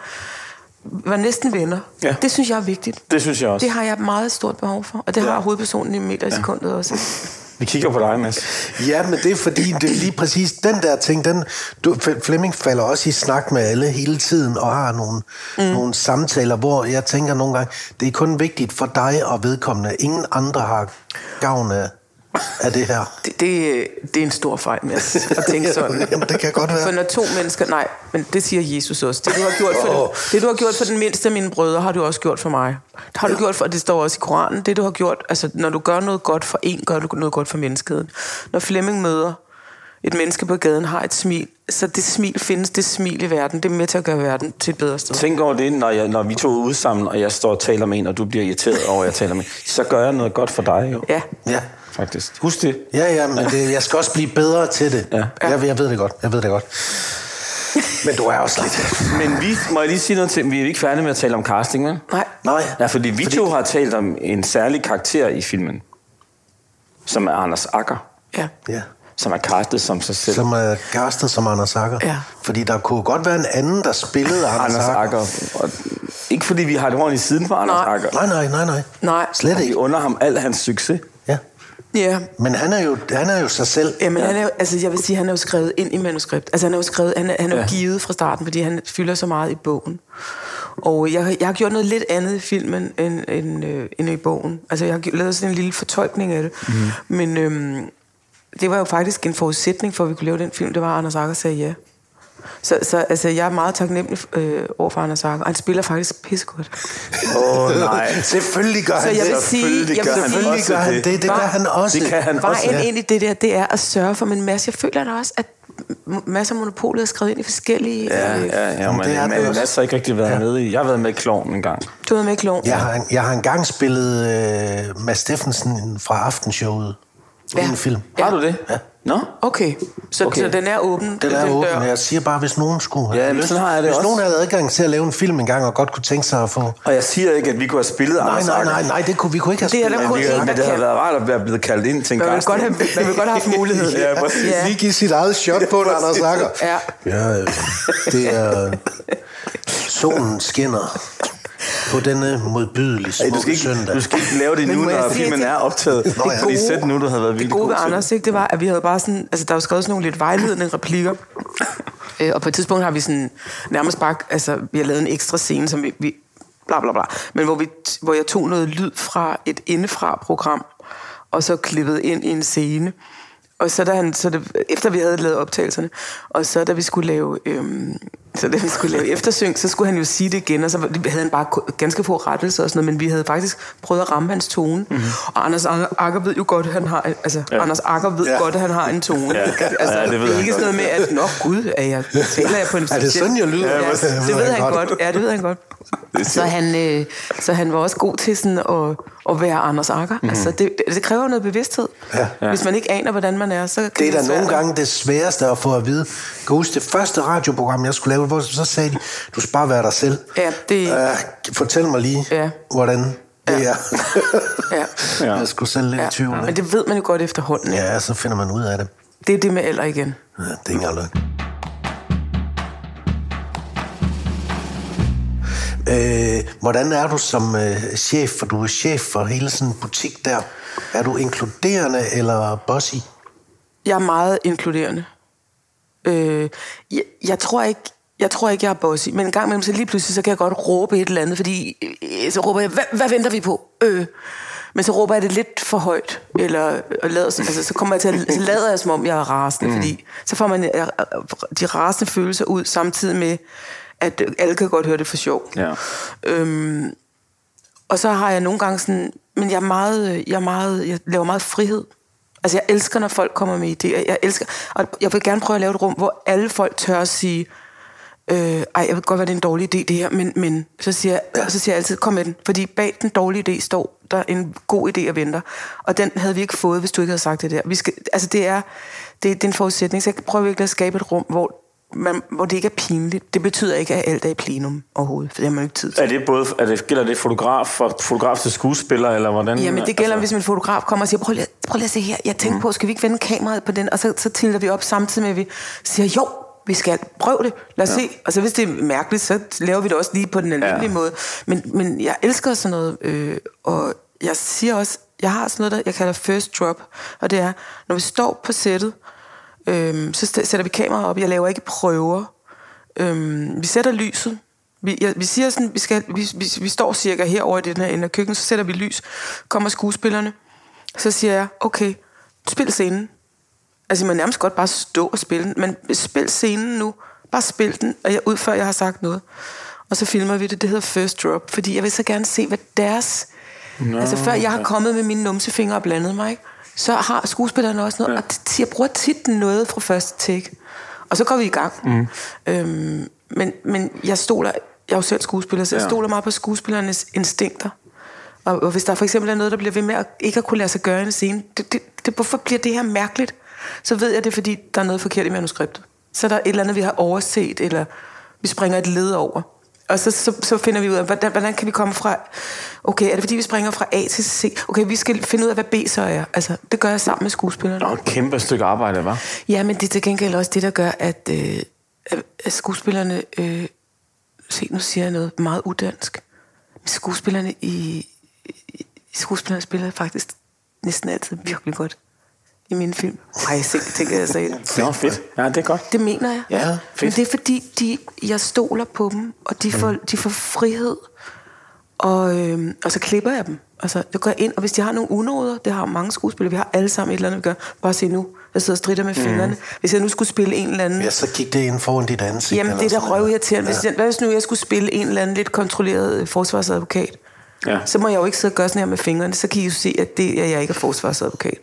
var næsten venner. Ja. Det synes jeg er vigtigt. Det synes jeg også. Det har jeg meget stort behov for, og det har hovedpersonen i meter i sekundet også. Vi kigger på dig, Mads. Ja, men det er fordi, det er lige præcis den der ting, den, du, Flemming falder også i snak med alle hele tiden, og har nogle, mm. nogle samtaler, hvor jeg tænker nogle gange, det er kun vigtigt for dig og vedkommende. Ingen andre har gavn af, af det her. Det, det, det er en stor fejl med at at tænke sådan. Jamen, det kan godt være. For når to mennesker... Nej, men det siger Jesus også. Det du har gjort for, oh. det, du har gjort for den mindste af mine brødre, har du også gjort for mig. Det har du gjort for, det står også i Koranen. Det du har gjort... Altså, når du gør noget godt for en, gør du noget godt for menneskeheden. Når Flemming møder et menneske på gaden, har et smil, så det smil findes, det smil i verden, det er med til at gøre verden til et bedre sted. Tænk over det, når, jeg, når vi to er ude sammen, og jeg står og taler med en, og du bliver irriteret over, at jeg taler med en. Så gør jeg noget godt for dig, jo. Ja. Ja. Faktisk. Husk det. Ja, ja, men det, jeg skal også blive bedre til det. Ja. Jeg, jeg ved det godt, jeg ved det godt. Men du er også lidt... Men vi, må jeg lige sige noget til, vi er ikke færdige med at tale om casting, vel? Nej. Nej. Ja, fordi vi to har talt om en særlig karakter i filmen, som er Anders Akker, Ja. Ja. som er castet som sig selv. Som er castet som Anders Akker. Ja. Fordi der kunne godt være en anden, der spillede Anders, Anders Akker. Og ikke fordi vi har det ordentligt i siden på Anders Nej. Akker. Nej, nej, nej, nej. Nej. Slet Vi ikke. under ham al hans succes. Ja. Ja. Men han er jo, han er jo sig selv. Jamen, han er, jo- altså, jeg vil sige, han er jo skrevet ind i manuskript. Altså, han er jo skrevet, han er, han er jo Ja. givet fra starten, fordi han fylder så meget i bogen. Og jeg, jeg har gjort noget lidt andet i filmen, end, end, øh, end i bogen. Altså, jeg har lavet sådan en lille fortolkning af det. Mm. Men øhm, det var jo faktisk en forudsætning for, at vi kunne lave den film. Det var, at Anders Akker sagde ja. Så, så altså, jeg er meget taknemmelig øh, over for Anders Akker. Han spiller faktisk pissegodt. Åh, oh, nej. Selvfølgelig gør han jeg det. vil sige- Selvfølgelig jeg vil sige- Selvfølgelig gør han det. det. Det gør Var- han også. Det kan han også. Vejen ja. ind i det der, det er at sørge for, men Mads, jeg føler da også, at masser af monopolet er skrevet ind i forskellige... Ja, øh, ja, ja, men, det er det men. Mads har ikke rigtig været Ja. med i. Jeg har været med i Kloven en gang. Du har med i kloven. Jeg har, jeg har engang spillet øh, Mads Steffensen fra Aftenshowet. Ja. Ja. En film. Ja. Har du det? Ja. Nå? Okay, så, Okay. så den er åben? Den er dør. åben. Jeg siger bare, hvis nogen skulle have Ja, men lyst. sådan har jeg det Hvis også. nogen havde adgang til at lave en film engang, og godt kunne tænke sig at få... Og jeg siger ikke, at vi kunne have spillet Nej, Anders nej, nej, nej, det kunne vi kunne ikke have Det er der spillet. kun Men, en, det, der men det havde været rart at være blevet kaldt ind til en Man vil godt have, man vil godt have haft muligheden. Ja, præcis. Ja. Lige give sit eget shot på det, Anders Akker. Ja. ja øh, det er... Solen skinner på denne modbydelige Ej, smukke du, skal ikke, søndag. du skal ikke lave det nu, når sige filmen er optaget. Ja. Fordi sæt nu, du havde været Det vildt gode god ved. Anders, ikke, det var, at vi havde bare sådan... Altså, der var skrevet sådan nogle lidt vejledende replikker. Øh, og på et tidspunkt har vi sådan nærmest bare... Altså, vi har lavet en ekstra scene, som vi... vi bla bla bla. Men hvor, vi, hvor jeg tog noget lyd fra et indefra-program, og så klippede ind i en scene. Og så, da han, så det, efter vi havde lavet optagelserne, og så da vi skulle lave, øhm, så da vi skulle lave eftersynk, så skulle han jo sige det igen, og så havde han bare ganske få rettelser og sådan noget, men vi havde faktisk prøvet at ramme hans tone. Mm-hmm. Og Anders Akker ved jo godt, at han har, altså, ja. Anders Akker ved Ja. godt, at han har en tone. Ja. Altså, Ja, det ved det er ikke sådan noget med, at, nå gud, er jeg, taler jeg på en Er det sådan, jeg lyder? Ja, Ja, det ved han godt. Ja, det ved han godt. Så han, øh, så han var også god til sådan at, at være Anders Akker. Mm-hmm. Altså, det, det, det kræver noget bevidsthed. Ja. Ja. Hvis man ikke aner, hvordan man er, så kan Det er da nogle gange det sværeste at få at vide. Kan huske det første radioprogram, jeg skulle lave, hvor så sagde de, du skal bare være dig selv. Ja, det- Uh, fortæl mig lige, Ja. hvordan det Ja. er. Ja. ja. Jeg skulle selv lidt i tvivl. Men det ved man jo godt efterhånden. Ja. Ja, så finder man ud af det. Det er det med alder igen. Ja, det er ikke engang Øh, hvordan er du som øh, chef, for du er chef for hele sådan en butik der. Er du inkluderende eller bossy? Jeg er meget inkluderende. Øh, jeg, jeg tror ikke, jeg tror ikke, jeg er bossy, men en gang imellem, så lige pludselig, så kan jeg godt råbe et eller andet, fordi øh, så råber jeg, hvad, hvad venter vi på? Øh. Men så råber jeg det lidt for højt, eller og lader, altså, så, kommer jeg til at, så lader jeg, som om jeg er rasende, mm. fordi så får man øh, de rasende følelser ud, samtidig med, at alle kan godt høre det for sjov. Ja. Øhm, og så har jeg nogle gange sådan, men jeg er meget, jeg er meget, jeg laver meget frihed. Altså jeg elsker, når folk kommer med idéer. Jeg elsker, og jeg vil gerne prøve at lave et rum, hvor alle folk tør at sige, øh, ej, jeg ved godt, hvad det er en dårlig idé, det her, men, men så, siger jeg, så siger jeg altid, kom med den. Fordi bag den dårlige idé står der en god idé og venter. Og den havde vi ikke fået, hvis du ikke havde sagt det der. Vi skal, altså det er, det, det er en forudsætning, så jeg prøver virkelig at skabe et rum, hvor, man, hvor det ikke er pinligt. Det betyder ikke, at alt er i plenum overhovedet, for det har man jo ikke tid til. Er det både, er det, gælder det fotograf, for fotograf til skuespiller, eller hvordan? Jamen det gælder, altså, hvis min fotograf kommer og siger, prøv lige, prøv lige at se her, jeg tænkte mm. på, skal vi ikke vende kameraet på den? Og så, så tilder vi op samtidig med, at vi siger, jo, vi skal prøve det, lad os ja. se. Og så hvis det er mærkeligt, så laver vi det også lige på den almindelige ja. måde. Men, men jeg elsker sådan noget, øh, og jeg siger også, jeg har sådan noget, der jeg kalder first drop, og det er, når vi står på sættet, øh, så sætter vi kameraet op, jeg laver ikke prøver, Øhm, vi sætter lyset. Vi, ja, vi siger sådan, vi, skal, vi, vi, vi står cirka herovre i den her ende af køkkenet, så sætter vi lys, kommer skuespillerne, så siger jeg, okay, spil scenen. Altså, man nærmest godt bare stå og spille den, men spil scenen nu. Bare spil den, og jeg, ud før jeg har sagt noget. Og så filmer vi det, det hedder First Drop, fordi jeg vil så gerne se, hvad deres... No, altså, før jeg har kommet med mine numsefingre og blandet mig, ikke? Så har skuespillerne også noget, ja. og jeg bruger tit noget fra første take. Og så går vi i gang. Mm. Øhm, men, men jeg stoler, jeg er jo selv skuespiller, så jeg Ja. stoler meget på skuespillernes instinkter. Og, og hvis der for eksempel er noget, der bliver ved med at ikke at kunne lade sig gøre i en scene, det, det, det, hvorfor bliver det her mærkeligt? Så ved jeg det, er, fordi der er noget forkert i manuskriptet. Så er der et eller andet, vi har overset, eller vi springer et led over. Og så, så, så finder vi ud af, hvordan, hvordan kan vi komme fra... Okay, er det fordi, vi springer fra A til C? Okay, vi skal finde ud af, hvad B så er. Altså, det gør jeg sammen med skuespillerne. Nå, et kæmpe stykke arbejde, var. Ja, men det er til gengæld også det, der gør, at, øh, at- skuespillerne... Øh, se, nu siger jeg noget meget udansk. Men skuespillerne i... i skuespillerne spiller faktisk næsten altid virkelig godt i mine film. Ej, jeg tænker, jeg sagde det. Nå, fedt. Ja, det er godt. Det mener jeg. Ja, Men fedt. det er fordi, de, jeg stoler på dem, og de får, de får frihed. Og, øhm, og så klipper jeg dem. Altså, jeg går ind, og hvis de har nogle unåder, det har mange skuespillere, vi har alle sammen et eller andet, vi gør. Bare se nu, jeg sidder og stritter med fingrene. Hvis jeg nu skulle spille en eller anden... Ja, så gik det ind foran dit ansigt. Jamen, det er da røvirriterende. Hvis, jeg, hvad hvis nu jeg skulle spille en eller anden lidt kontrolleret øh, forsvarsadvokat? Ja. Så må jeg jo ikke sidde og gøre sådan her med fingrene. Så kan I jo se, at det er jeg ikke er forsvarsadvokat.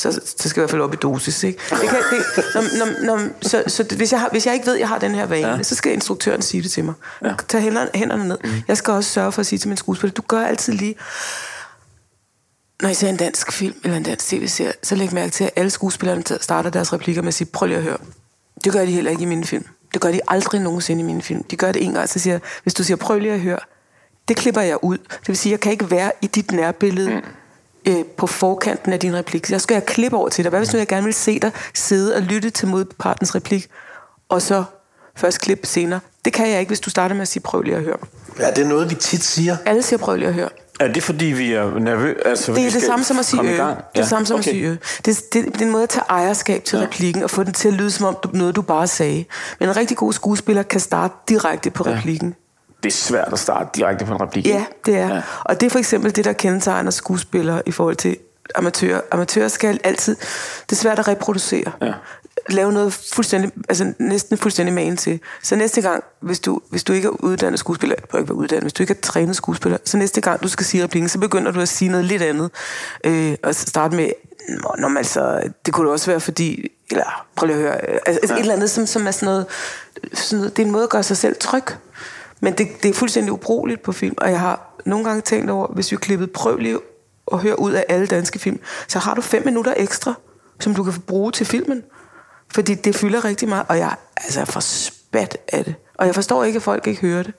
Så, så skal jeg i hvert fald op i dosis, ikke? Det kan, det, når, når, når, så, så hvis, jeg har, hvis jeg ikke ved, at jeg har den her vane, ja. så skal instruktøren sige det til mig. Ja. Tag hænderne, hænderne ned. Mm. Jeg skal også sørge for at sige til min skuespiller, du gør altid lige... Når I ser en dansk film eller en dansk tv-serie, så læg mærke til, at alle skuespillerne starter deres replikker med at sige, prøv lige at høre. Det gør de heller ikke i mine film. Det gør de aldrig nogensinde i mine film. De gør det en gang, så siger hvis du siger, prøv lige at høre, det klipper jeg ud. Det vil sige, jeg kan ikke være i dit nærbillede mm. Øh, på forkanten af din replik. Så jeg skal jeg klippe over til dig. Hvad hvis nu jeg gerne vil se dig sidde og lytte til modpartens replik, og så først klippe senere? Det kan jeg ikke, hvis du starter med at sige, prøv lige at høre. Ja, det er noget, vi tit siger. Alle siger, prøv lige at høre. Er det fordi, vi er nervøse? Altså, Det er det samme som at sige komme i ø. gang? Det er det samme som okay. at sige ø. Det, det, det er en måde at tage ejerskab til ja. replikken, og få den til at lyde som om du, noget, du bare sagde. Men en rigtig god skuespiller kan starte direkte på replikken. Det er svært at starte direkte på en replik. Ja, det er. Ja. Og det er for eksempel det, der kendetegner skuespillere i forhold til amatører. Amatører skal altid... Det er svært at reproducere. Ja. Lave noget fuldstændig, altså næsten fuldstændig magen til. Så næste gang, hvis du, hvis du ikke er uddannet skuespiller, du ikke være uddannet, hvis du ikke er trænet skuespiller, så næste gang, du skal sige replikken, så begynder du at sige noget lidt andet. Øh, og starte med, Nå, nå, men altså, det kunne det også være, fordi, eller prøv lige at høre, øh, altså, ja. et eller andet, som, som er sådan noget, sådan noget, det er en måde at gøre sig selv tryg. Men det, det er fuldstændig ubrugeligt på film, og jeg har nogle gange tænkt over, hvis vi klippede prøv lige at høre ud af alle danske film, så har du fem minutter ekstra, som du kan bruge til filmen. Fordi det fylder rigtig meget, og jeg altså, er for spat af det. Og jeg forstår ikke, at folk ikke hører det.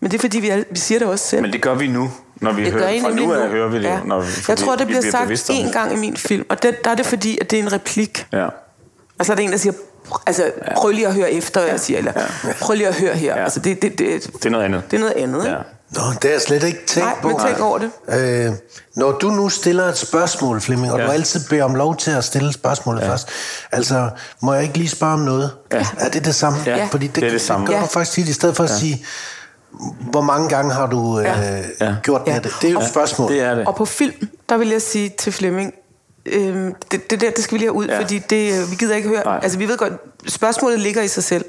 Men det er fordi, vi, alle, vi siger det også selv. Men det gør vi nu, når vi Det gør hører I Fra nu af hører vi det, Ja. når Jeg tror, det vi bliver sagt én det. gang i min film, og det, der er det fordi, at det er en replik. Ja. Og så er der en, der siger, altså, prøv lige at høre efter, jeg siger, eller prøv lige at høre her. Ja. Altså, det, det, det, Det er noget andet. det er noget andet, Ja. ikke? Nå, det har jeg slet ikke tænkt Nej, på. men tænk over det. Øh, når du nu stiller et spørgsmål, Flemming, og Ja. ja. du altid beder om lov til at stille spørgsmålet ja. først, altså, må jeg ikke lige spørge om noget? Ja. Er det det samme? Ja, Fordi det, det er det samme. Det gør Ja. du faktisk tit, i stedet for at sige, hvor mange gange har du øh, Ja. gjort Ja. det? Det, det er jo et spørgsmål. Det er det. Og på film, der vil jeg sige til Flemming, øhm, det, det der, det skal vi lige have ud, Ja. ja. fordi det, øh, vi gider ikke høre. Nej. Altså, vi ved godt, spørgsmålet ligger i sig selv.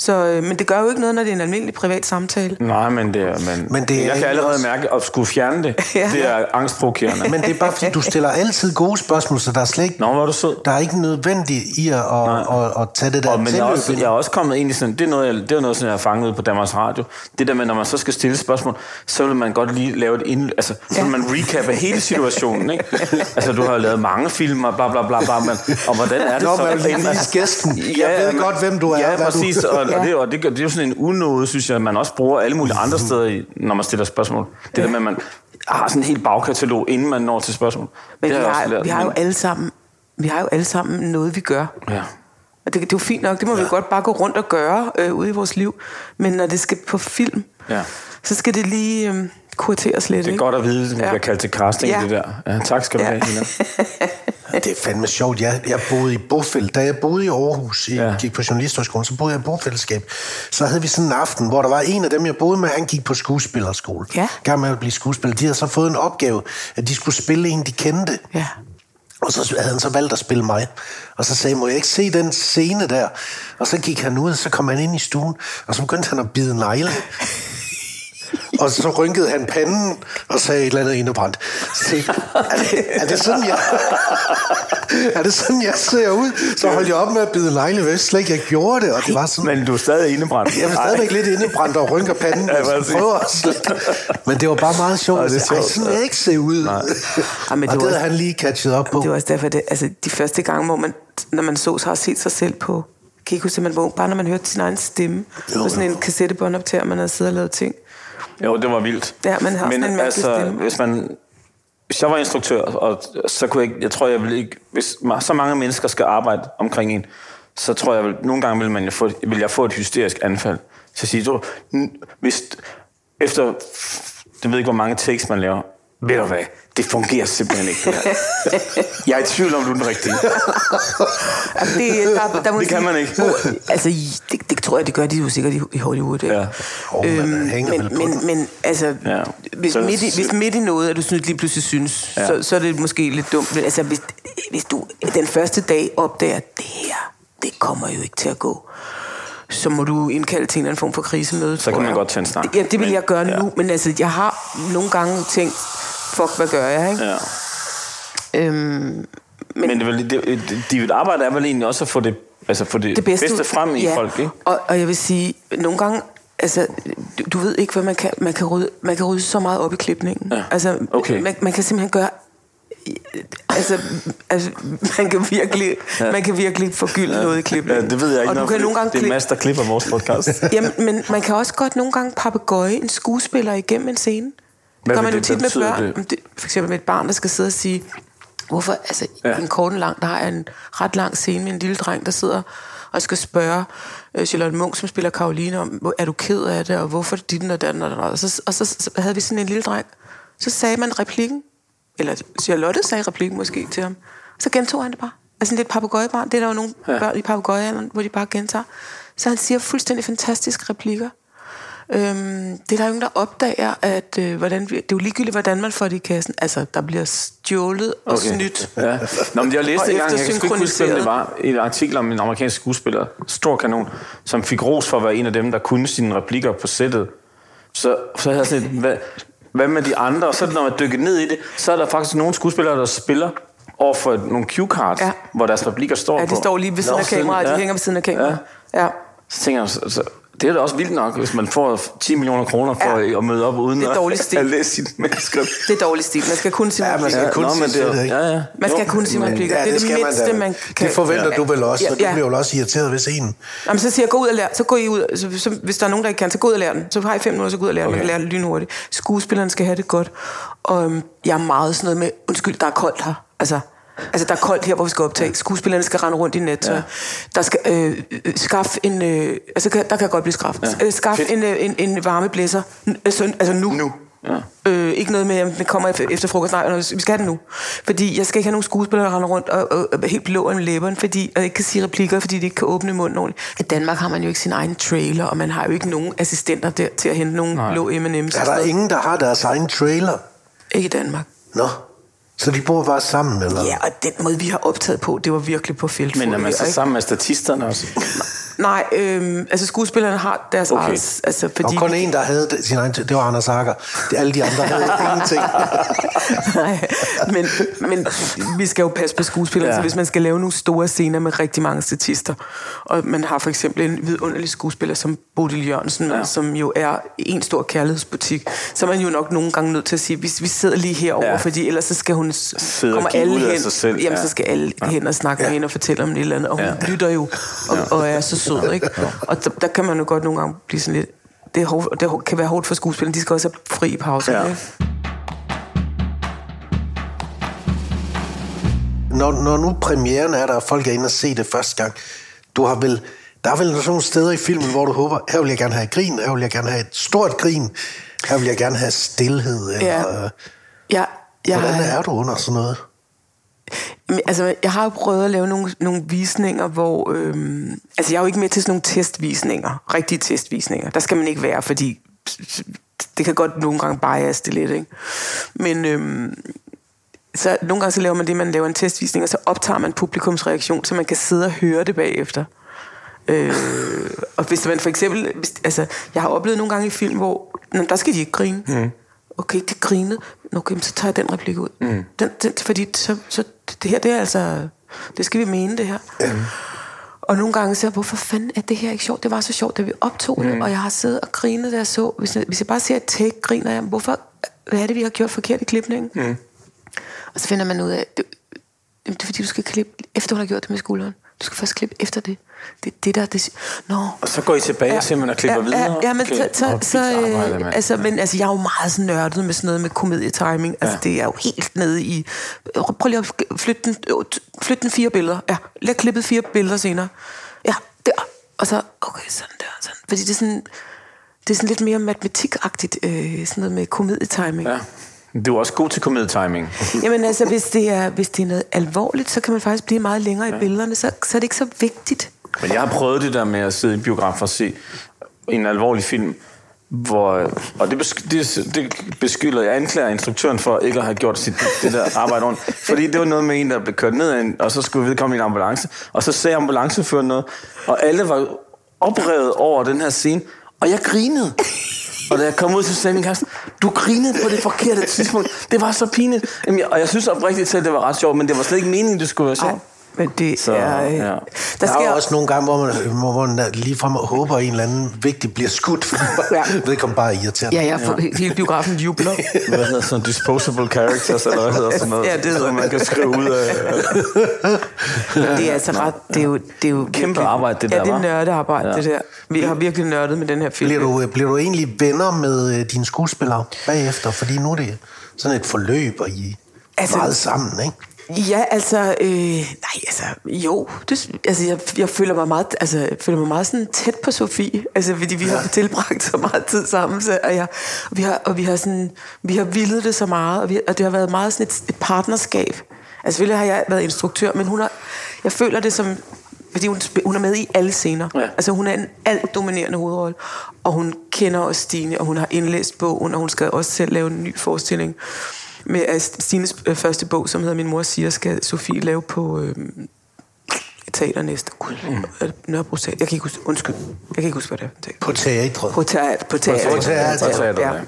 Så, øh, men det gør jo ikke noget, når det er en almindelig privat samtale. Nej, men det er... Men, Men det er jeg kan allerede også- mærke, at skulle fjerne det, Ja. det er angstprovokerende. Men det er bare fordi, du stiller altid gode spørgsmål, så der er slet ikke, Nå, hvor er du sød. der er ikke nødvendigt i at, at, at, at tage det der Og, men jeg er, også, jeg er også kommet ind i sådan, det er noget, jeg, det er noget, som jeg har fanget ud på Danmarks Radio. Det der med, når man så skal stille spørgsmål, så vil man godt lige lave et ind, altså, så vil man recappe hele situationen, ikke? Altså, du har jo lavet mange film og bla bla bla, bla men, og hvordan er det Nå, så? man vil lige gæsten. Jeg ved men- godt, hvem du er, Ja, hvad du- præcis, og, og, det, og det, det er jo sådan en unåde, synes jeg, man også bruger alle mulige andre steder, når man stiller spørgsmål. Det der med, at man har sådan en helt bagkatalog, inden man når til spørgsmål. Men det vi har, lært, vi har jo alle sammen, vi har jo alle sammen noget, vi gør. Ja. Og det, det er jo fint nok, det må ja. vi godt bare gå rundt og gøre øh, ude i vores liv. Men når det skal på film, Ja. Så skal det lige øh, kurateres lidt. Det er ikke? godt at vide, at man Ja. bliver kaldt til casting, Ja. det der. Ja, tak skal du Ja. have, Nina. Det er fandme sjovt. Jeg, jeg boede i bofæld. Da jeg boede i Aarhus, i, Ja. gik på journalisthøjskolen, så boede jeg i bofællesskab. Så havde vi sådan en aften, hvor der var en af dem, jeg boede med, han gik på skuespillerskole. Ja. Gerne med at blive skuespiller. De havde så fået en opgave, at de skulle spille en, de kendte. Ja. Og så havde han så valgt at spille mig. Og så sagde jeg, må jeg ikke se den scene der? Og så gik han ud, og så kom han ind i stuen, og så begyndte han at bide negle. Og så rynkede han panden og sagde et eller andet indebrændt. Så tænkte er det, er det sådan, jeg... er det sådan, jeg ser ud? Så holdt jeg op med at bide negle, hvis slet ikke jeg gjorde det. Og det var sådan... Men du er stadig indebrændt. Jeg er stadigvæk lidt indebrændt og rynker panden, Ja, og prøver at. Men det var bare meget sjovt. Ja, Ja, det er det Ej, sådan jeg ikke se ud. Ej, men og det det var- havde han lige catchet op på. Det var også derfor, det, altså de første gange, hvor man, når man så, så har set sig selv på, kan I ikke huske, at man var ung, bare når man hørte sin egen stemme, Jo, på sådan jo. en kassettebåndoptager, man havde siddet og lavet ting. Jo, det var vildt. Ja, man har Men en altså, stemme. hvis man... Hvis jeg var instruktør, og så kunne jeg ikke... Jeg tror, jeg vil ikke... Hvis så mange mennesker skal arbejde omkring en, så tror jeg, nogle gange vil, man jo få, vil jeg få et hysterisk anfald. Så sige, du, hvis efter... Jeg ved ikke, hvor mange takes man laver. Ved du hvad? Det fungerer simpelthen ikke, det her. Jeg er i tvivl om, du er den rigtige. Det, der, der må Det kan sige- man ikke. Altså, det, det tror jeg, det gør de jo sikkert i, i Hollywood. Ikke? Ja. Åh, man men, men, men altså, Ja. hvis, Så- midt i, hvis midt i noget, at du synes, lige pludselig synes, Ja. så, så er det måske lidt dumt. Men altså, hvis, hvis du den første dag opdager, at det her, det kommer jo ikke til at gå, så må du indkalde til en eller anden form for krisemøde. Så kan man godt tage en snak. Ja, det vil jeg gøre Ja. nu, men altså, jeg har nogle gange tænkt, fuck, hvad gør jeg, ikke? Ja. Øhm, Men, men det, er vel- det, det, dit arbejde er vel egentlig også at få det, altså få det, det bedste, bedste frem i ja. folk, ikke? Og, og jeg vil sige, nogle gange, altså, du, du ved ikke, hvad man kan. Man kan rydde, man kan rydde så meget op i klipningen. Ja. Altså, Okay. man, man kan simpelthen gøre... Altså, altså man kan virkelig, ja. man kan virkelig forgylde ja. noget i klipningen. Ja, det ved jeg ikke, og du noget, kan nogle gange det er der klipper vores podcast. Jamen, men man kan også godt nogle gange papegøje en skuespiller igennem en scene. Det Hvad vil man jo det- tit hvad med børn. det? Det? Det, for eksempel med et barn, der skal sidde og sige, hvorfor, altså Ja. en kort og lang, der har en ret lang scene med en lille dreng, der sidder og skal spørge uh, Charlotte Munk, som spiller Karoline, om, er du ked af det, og hvorfor dit og den og den, og så, og så, så havde vi sådan en lille dreng. Så sagde man replikken, eller Charlotte sagde replikken måske til ham, så gentog han det bare. Altså lidt papegøjebarn. Det er der jo nogle Ja. børn i papegøjealderen, hvor de bare gentager. Så han siger fuldstændig fantastiske replikker. Øhm, det er der jo ingen, der opdager, at øh, hvordan det er jo ligegyldigt, hvordan man får det i kassen. Altså, der bliver stjålet og okay. snydt. Ja. Nå, men jeg læste engang, jeg kan ikke huske, hvem det var, en artikel om en amerikansk skuespiller, stor kanon, som fik ros for at være en af dem, der kunne sine replikker på sættet. Så, så havde jeg sådan et, hvad, hvad med de andre? Og så når man dykker ned i det, så er der faktisk nogle skuespillere, der spiller over for nogle cue cards, Ja. hvor deres replikker står Ja, på. de står lige ved siden Nå, af kameraet, de hænger ved siden af kameraet. Ja. ja. Så tænker jeg, så, Det er da også vildt nok, hvis man får 10 millioner kroner for Ja. at møde op uden Det er at, dårlig stil. at læse sit manuskript. Det er dårlig stil. Man skal kun sige Ja, man skal replikker. kun nå, sige men det er- det, ikke? ja, ja. Man skal Jo, kun sige replikker. Ja, det er det, mindste, da. man kan. Det forventer du vel også, Ja, og du ja. bliver jo også irriteret, hvis en... Jamen, så siger jeg, gå ud og lær. Så gå I ud. Så, så, hvis der er nogen, der ikke kan, så gå ud og lær den. Så har I fem minutter, så gå ud og lær den. Man kan lære det lynhurtigt. Skuespilleren skal have det godt. Og øhm, jeg er meget sådan noget med, undskyld, der er koldt her. Altså, altså der er koldt her, hvor vi skal optage. Skuespillerne skal rende rundt i net. Ja. Der skal øh, øh, skaffe en... Øh, altså, der kan godt blive skaffet. Ja. Øh, skaff Fedt. en, øh, en, en varmeblæser. Altså, altså nu. Nu. Ja. Øh, ikke noget med, at det kommer efter, frokost. Nej, vi skal have det nu. Fordi jeg skal ikke have nogen skuespillere, der render rundt og, og, og helt blå om læberne, fordi, og ikke kan sige replikker, fordi de ikke kan åbne munden ordentligt. I Danmark har man jo ikke sin egen trailer, og man har jo ikke nogen assistenter der til at hente nogle Nej. blå M&M's. Er der ingen, der har deres egen trailer? Ikke i Danmark. Nå, så de bor bare sammen, eller? Ja, og den måde, vi har optaget på, det var virkelig på feltfod. Men er man så ikke? sammen med statisterne også? Nej, øhm, altså skuespillerne har deres Okay. eget... Altså, Og fordi kun en, der havde det- sin egen, det var Anders. Det, alle de andre havde ingenting. Nej, men, men vi skal jo passe på skuespillere, Ja. ja. så hvis man skal lave nogle store scener med rigtig mange statister, og man har for eksempel en vidunderlig skuespiller som Bodil Jørgensen, Ja. ja. som jo er en stor kærlighedsbutik, så er man jo nok nogle gange nødt til at sige, vi, vi sidder lige herover, Ja. ja. fordi ellers så skal hun, Sidde og kommer alle hen, sig selv, jamen ja. så skal alle ja. hen og snakke ja. med hende og fortælle om et eller andet, og hun Ja. ja. lytter jo, og, og er så sød, ikke? Og der, der kan man jo godt nogle gange blive sådan lidt, det, er hårdt, det kan være hårdt for skuespillerne, de skal også have fri i pausen, Ja. ikke? Når, når nu premieren er der, og folk er inde og se det første gang, du har vel, der er vel sådan nogle steder i filmen, hvor du håber, her vil jeg gerne have grin, her vil jeg gerne have et stort grin, her vil jeg gerne have stillhed. Eller, Ja. Jeg, jeg, Hvordan er du under sådan noget? Men, Altså, jeg har jo prøvet at lave nogle, nogle visninger, hvor... Øhm, altså, jeg er jo ikke med til sådan nogle testvisninger. Rigtige testvisninger. Der skal man ikke være, fordi det kan godt nogle gange bias det lidt, ikke? Men øhm, så nogle gange så laver man det, man laver en testvisning, og så optager man publikums reaktion, så man kan sidde og høre det bagefter. Øh, og hvis man for eksempel... Hvis, altså, jeg har oplevet nogle gange i film, hvor... Nå, der skal de ikke grine. Mm. Okay, det grinede. Nå, Okay, så tager jeg den replik ud. Mm. Den, den, fordi så, så det her, det er altså... Det skal vi mene, det her. Mm. Og nogle gange så, hvorfor fanden er det her ikke sjovt? Det var så sjovt, da vi optog det, og jeg har siddet og grinet, da jeg så. Hvis jeg, hvis jeg bare ser et take, griner jeg. Hvorfor? Hvad er det, vi har gjort forkert i klipningen? Mm. Og så finder man ud af, det, det er fordi, du skal klippe, efter du har gjort det med skulderen. Du skal først klippe efter det. Det er det, der... Det, Nå, Og så går I tilbage ja, simpelthen og klipper ja, videre? Ja, ja men Okay. så, så, så arbejde, øh, altså, men altså, jeg er jo meget sådan nørdet med sådan noget med komedietiming. Altså, det er jo helt nede i... Prøv lige at flytte den, øh, flytte den fire billeder. Ja, læg klippet fire billeder senere. Ja, der. Og så, okay, sådan der, sådan. Fordi det er sådan, det er sådan lidt mere matematikagtigt, øh, sådan noget med komedietiming. Ja. Du er også god til komedietiming. Jamen altså, hvis det, er, hvis det er noget alvorligt, så kan man faktisk blive meget længere i billederne, så, så er det ikke så vigtigt. Men jeg har prøvet det der med at sidde i biograf og se en alvorlig film, hvor, og det, besk, det, det beskylder, jeg anklager instruktøren for ikke at have gjort sit, det der arbejde ordentligt. Fordi det var noget med en, der blev kørt ned, en, og så skulle vedkomme i en ambulance, og så sagde ambulanceføren noget, og alle var oprevet over den her scene, og jeg grinede. Og da jeg kom ud, så sagde min kæreste, du grinede på det forkerte tidspunkt. Det var så pinligt. Jamen, jeg, og jeg synes oprigtigt selv, det var ret sjovt, men det var slet ikke meningen, det skulle være sjovt. Ej men det Så, er... Øh, ja. Der Der skal er jo også nogle gange, hvor man, hvor man ligefrem håber, at en eller anden vigtig bliver skudt, fordi Ja. det kommer bare irriterende. Ja, jeg får, ja. hele biografen jubler. Hvad hedder sådan disposable characters, eller hvad hedder sådan noget? Ja, det hedder Som man kan skrive ud af. det er altså ret... Det er jo, det er jo Kæmpe virkelig- arbejde, det ja, der, det er nørdearbejde, Ja. ja. det der. Vi har virkelig nørdet med den her film. Bliver du, øh, bliver du egentlig venner med øh, dine skuespillere bagefter? Fordi nu er det sådan et forløb, og I er Altså- meget sammen, ikke? Ja, altså, øh, nej, altså, jo, det, altså, jeg, jeg føler mig meget, altså, jeg føler mig meget sådan tæt på Sofie, altså, fordi vi har tilbragt så meget tid sammen, så, og, jeg, og, vi har, og vi har sådan, vi har vildet det så meget, og, vi, og det har været meget sådan et, et partnerskab. Altså, selvfølgelig har jeg været instruktør, men hun har, jeg føler det som, fordi hun, hun er med i alle scener. Ja. Altså, hun er en alt dominerende hovedrolle, og hun kender også Stine, og hun har indlæst bogen, og hun skal også selv lave en ny forestilling med af Stines øh, første bog, som hedder Min mor siger, skal Sofie lave på øh, teater næste. Gud, mm. Nørrebro Teater. Jeg kan ikke huske, undskyld. Jeg kan ikke huske, hvad det er. en teater. På teatret. På teater. På teater. På teater. På teateret, ja.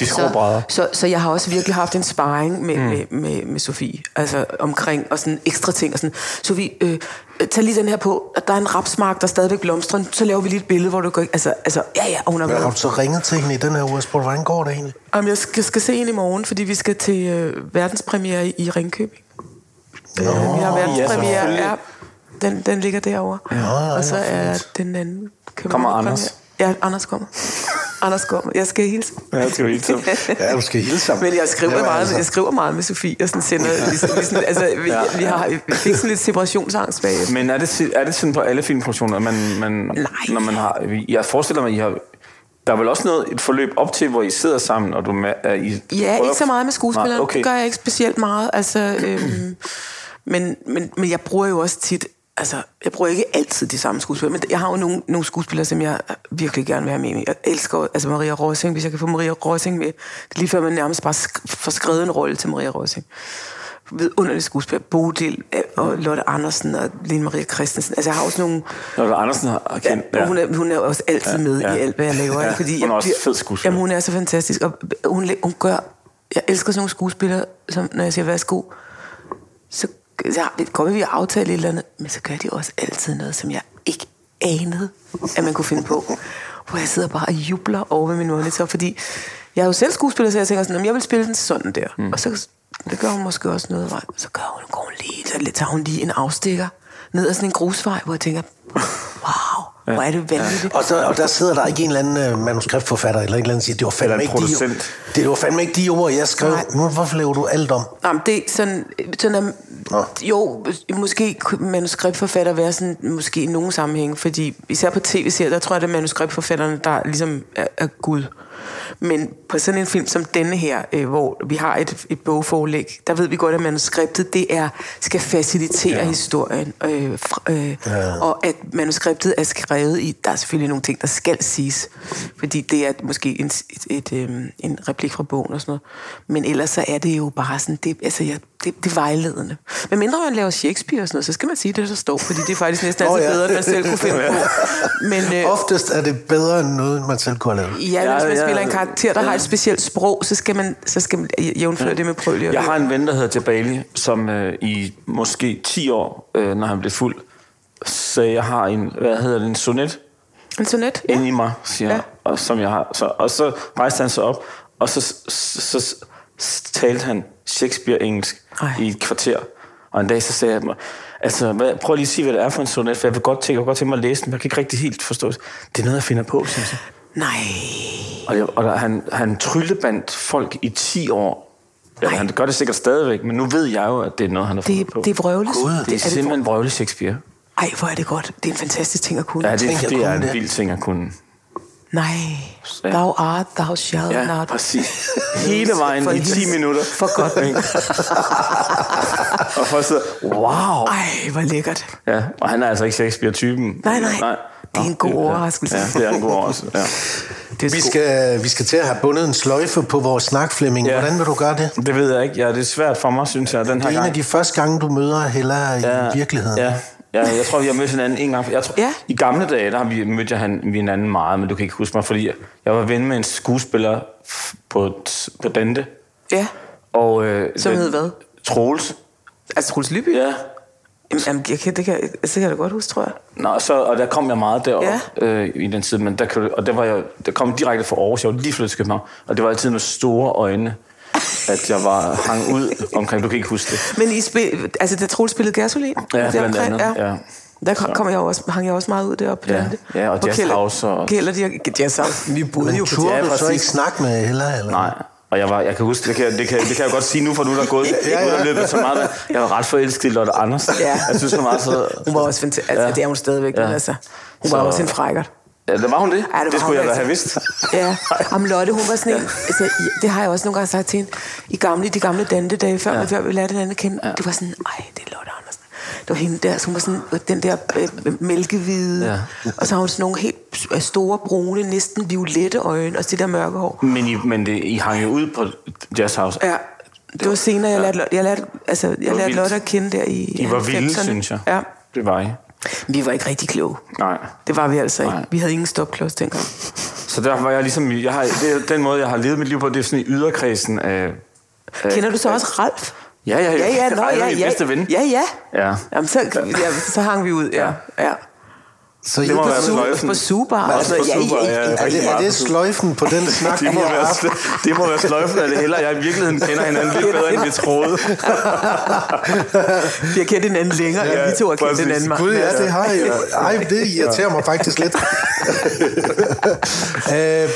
Ja. De. Så, så, så jeg har også virkelig haft en sparring med, mm. med, med, med Sofie, altså omkring, og sådan ekstra ting, og sådan, Sofie, øh, tag lige den her på, at der er en rapsmark, der stadigvæk blomstrer, så laver vi lige et billede, hvor du går, altså, altså ja, ja, og hun har Men har været, du så ringet til hende i den her uge og spurgt, hvordan går det egentlig? Jamen, jeg skal, skal se hende i morgen, fordi vi skal til øh, verdenspremiere i, i Ringkøbing. Nå, øh, vi har verdenspremiere, selvfølgelig. ja, den, den ligger derovre. Ja, og så ja, er den anden... Kommer Anders? Ja, Anders kommer. Anders kommer. Jeg skal hilse. Ja, det skal vi ikke Ja, du skal hilse ham. Men jeg skriver, Jamen, meget, altså. jeg skriver meget med Sofie, og sådan sender, vi, vi, sådan, altså, vi, ja. vi, har, vi fik sådan lidt separationsangst bag. Men er det, er det sådan på alle filmproduktioner, man, man, Nej. når man har... Jeg forestiller mig, I har... Der er vel også noget, et forløb op til, hvor I sidder sammen, og du med, er I Ja, prøver- ikke så meget med skuespilleren. Nej, okay. Det gør jeg ikke specielt meget. Altså, øhm, men, men, men jeg bruger jo også tit... Altså, jeg bruger ikke altid de samme skuespillere, men jeg har jo nogle, nogle skuespillere, som jeg virkelig gerne vil have med. Jeg elsker altså Maria Rosing, hvis jeg kan få Maria Rosing med. Det er lige før man nærmest bare sk- får skrevet en rolle til Maria Rosing. Vidunderlig skuespiller. Bodil øh, og Lotte Andersen og Lene Maria Christensen. Altså, jeg har også nogle... Du Andersen har kendt... Ja, hun, er, hun er også altid Ja, med ja. i alt, hvad jeg laver. Ja, fordi hun er også bliver- fed skuespiller. Jamen, hun er så fantastisk. Og hun, hun gør... Jeg elsker sådan nogle skuespillere, som når jeg siger, værsgo, så være, at vi har aftalt et eller andet, men så gør de også altid noget, som jeg ikke anede, at man kunne finde på. Hvor jeg sidder bare og jubler over ved min monitor, fordi jeg er jo selv skuespiller, så jeg tænker sådan, "Jamen, jeg vil spille den sådan der. Mm. Og så det gør hun måske også noget vej. Så gør hun, går hun lige, så tager hun lige en afstikker ned ad sådan en grusvej, hvor jeg tænker, wow, hvor er det vanvittigt. Og, så, og der sidder der ikke en eller anden øh, manuskriptforfatter eller en eller anden, siger, det var fandme, Eller ikke de, producent. det, det var fandme ikke de ord, jeg skrev. Nej. Nu, hvorfor laver du alt om? Nå, men det er sådan, sådan er, Nå. jo, måske manuskriptforfatter være sådan, måske i nogen sammenhæng, fordi især på tv-serier, der tror jeg, det er manuskriptforfatterne, der ligesom er, er Gud. Men på sådan en film som denne her, øh, hvor vi har et, et bogforlæg, der ved vi godt, at manuskriptet det er, skal facilitere ja. historien. Øh, fra, øh, ja. Og at manuskriptet er skrevet i, der er selvfølgelig nogle ting, der skal siges, fordi det er måske en, et, et, øh, en replik fra bogen og sådan noget. Men ellers så er det jo bare sådan, det, altså, jeg, det, det er vejledende. Men mindre man laver Shakespeare og sådan noget, så skal man sige det, der står, fordi det er faktisk næsten altid ja. bedre, end man selv kunne finde på. Men, øh, Oftest er det bedre end noget, man selv kunne have lavet. Ja, Ja, hvis man ja, spiller en karakter, der har et specielt sprog, så skal man, så skal man jævnføre det med prøvelig Jeg har en ven, der hedder Jabali, som øh, i måske 10 år, øh, når han blev fuld, sagde, jeg har en, hvad hedder det, en sonet En sonet? ja. inde i mig, siger Ja. ja. og, som jeg har. Så, og så rejste han sig op, og så, så, så, så talte han Shakespeare-engelsk i et kvarter. Og en dag så sagde jeg, altså, hvad, prøv lige at sige, hvad det er for en sonet, for jeg vil godt tænke, jeg vil godt tænke mig at læse den, men jeg kan ikke rigtig helt forstå det. Det er noget, jeg finder på, synes jeg. Nej. Og, jeg, og der, han, han tryllebandt folk i 10 år. Ja, han gør det sikkert stadigvæk, men nu ved jeg jo, at det er noget, han har fundet Det, på. det er vrøvles. Gud, det er simpelthen vrøvle Shakespeare. Ej, hvor er det godt. Det er en fantastisk ting at kunne. Ja, det, jeg det er en det. vild ting at kunne. Nej. Ja. Thou art, thou shall Ja, not. præcis. Hele vejen For i 10 helvede. minutter. For godt. Ikke? og folk sidder, wow. Ej, hvor lækkert. Ja, og han er altså ikke Shakespeare-typen. Nej, nej. Det er en god ja. overraskelse. Ja, det er en god overraskelse. Ja. Det Vi skal, vi skal til at have bundet en sløjfe på vores snak, Flemming. Ja. Hvordan vil du gøre det? Det ved jeg ikke. Ja, det er svært for mig, synes jeg, den her Det er en gang. af de første gange, du møder Hella i virkeligheden. Ja, ja, jeg tror, vi har mødt hinanden en gang. Jeg tror, Ja. I gamle dage, der har vi mødt jeg han, vi hinanden meget, men du kan ikke huske mig, fordi jeg var ven med en skuespiller på, på Dante. Ja. Og, øh, Som hed hvad? Troels. Altså, Truls Lyby? Ja. Jamen, jeg kan, det, kan, det kan jeg da godt huske, tror jeg. Nå, så, og der kom jeg meget derop Ja. ja. øh, i den tid, men der, kan, og der, var jeg, der kom direkte fra Aarhus, jeg var lige flyttet til København, og det var altid med store øjne, at jeg var hang ud omkring, du kan ikke huske det. Men I spil, altså, da Troels spillede Gasolin? Ja, blandt deromkring, andet, ja. Der kom, kom jeg også, hang jeg også meget ud deroppe. på Ja, ja, og Jazz House og- Kælder, de, Jazz House. Vi boede jo på turde Ja, du så ikke snakke med Hella? Eller? Nej, og jeg, var, jeg kan huske, det kan, det, kan, det kan jeg godt sige nu, for nu er der gået ja, ja. løbet så meget. Jeg var ret forelsket i Lotte Andersen. Ja. Jeg synes, hun var så... Hun var også fantastisk. Altså, Ja. det er hun stadigvæk, ja. Altså. Hun var Så- også en frækkert. Ja, det var hun det. Ja, det, var det skulle jeg da altså. have vidst. Ja, Jamen, Lotte, hun var sådan en, altså, det har jeg også nogle gange sagt til hende, i gamle, de gamle Dante-dage, før, ja. før vi lærte hinanden at kende, ja. det var sådan, ej, det er Lotte Andersen. Det var hende der, så hun var sådan, den der øh, mælkehvide, ja. og så har hun sådan nogle helt øh, store, brune, næsten violette øjne, og det der mørke hår. Men, I, men det, I hang jo ud på Jazz House. Ja, det var senere, jeg lærte, jeg lærte, altså, jeg lærte vildt. Lotte at kende der i I var vilde, 90'erne. synes jeg. Ja, Det var I. vi var ikke rigtig kloge. Nej. Det var vi altså ikke. Nej. Vi havde ingen stopklods dengang. Så der var jeg ligesom, jeg har, det den måde, jeg har levet mit liv på, det er sådan i yderkredsen af... af Kender du så også Ralf? Ja, ja, Ja, ja, nå, Ej, ja, ja. bedste ven. Ja, ja. Ja. Jamen, så, ja, så hang vi ud, ja. ja. Så Det må I- være sløjfen. på Subar. Også på ja, Subar, ja, ja. ja. er det, er det sløjfen på den snak, Det må, være, det må være sløjfen det heller. Jeg i virkeligheden kender hinanden lidt bedre, end vi troede. Vi har kendt hinanden længere, ja, Ja, vi to har kendt hinanden meget. Gud, ja, det har jeg. Ej, det irriterer mig faktisk lidt. øh,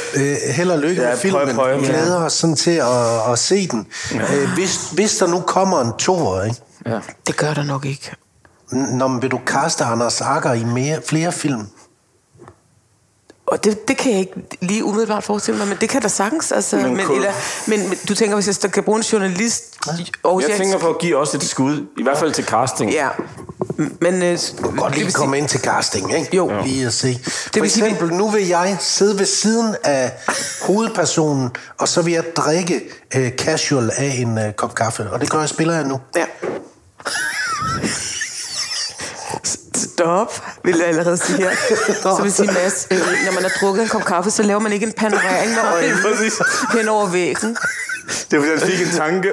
held og lykke Ja, med filmen. prøv, prøv. Glæder os sådan til at, at se den. Øh, hvis, hvis der nu kommer en toer, ikke? Ja. Det gør der nok ikke. Når man vil du kaste Anders Akker i mere, flere film? Og det, det kan jeg ikke lige umiddelbart forestille mig, men det kan der sagtens. Altså, Men men, eller, men, men du tænker, hvis jeg kan bruge en journalist... Og Jeg tænker på at give os et skud, i hvert fald til casting. Ja, men... Øh, Godt lige vil komme ind til casting, ikke? Jo. Lige at se. For vil sige, eksempel, nu vil jeg sidde ved siden af hovedpersonen, og så vil jeg drikke øh, casual af en øh, kop kaffe. Og det gør jeg, spiller jeg nu. Ja. Stop, vil jeg allerede sige her. Så vil sige, Mads, øh, når man har drukket en kop kaffe, så laver man ikke en panorering med øjnene hen over væggen. Det var fordi, jeg fik en tanke.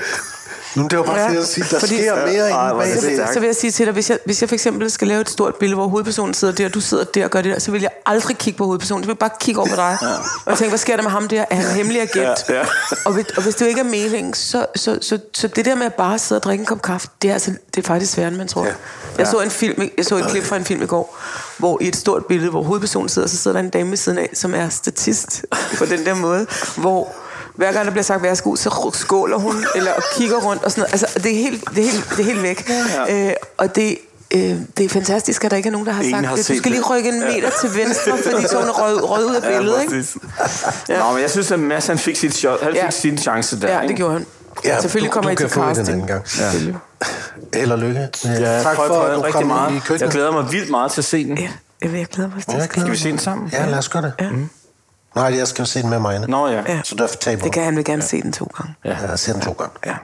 Nu det var bare Ja, ja, at sige, der fordi- sker mere er bag det det. stærkt. Så vil jeg sige til dig, hvis jeg, hvis jeg for eksempel skal lave et stort billede, hvor hovedpersonen sidder der, og du sidder der og gør det der, så vil jeg aldrig kigge på hovedpersonen. Jeg vil bare kigge over på dig. Ja. Og tænke, hvad sker der med ham der? Er han hemmelig agent? Ja, ja. Og, hvis, og hvis det jo ikke er meningen, så, så, så, så det der med at bare sidde og drikke en kop kaffe, det er, altså, det er faktisk sværere, end man tror. Ja. Jeg, så en film, jeg så et klip fra en film i går, hvor i et stort billede, hvor hovedpersonen sidder, så sidder der en dame ved siden af, som er statist på den der måde, hvor hver gang der bliver sagt værsgo, så skåler hun, eller og kigger rundt og sådan noget. Altså, det er helt, det er helt, det er helt væk. Ja. Øh, og det, øh, det er fantastisk, at der ikke er nogen, der har Ingen sagt har det. Du skal lige rykke en meter til venstre, fordi så er hun rød, rød ud af billedet, ikke? præcis. Nå, men jeg synes, at Mads han fik, sit shot, han fik Ja. sin chance der. Ja, det ikke? gjorde han. Ja, Selvfølgelig du- kommer du jeg kan til få i den casting. anden gang. Selvfølgelig. Held og lykke. Ja, tak for, at du rigtig meget. i køkkenet. Jeg glæder mig vildt meget til at se den. Ja, jeg glæder mig til Ja, jeg det. glæder Skal vi se den sammen? Ja, lad os gøre det. Ja. Nej, jeg skal jo se den med mig. Nå ja. Ja. Så derfor taber Det kan han vil gerne se den to gange. Ja, jeg ser den to gange. Ja.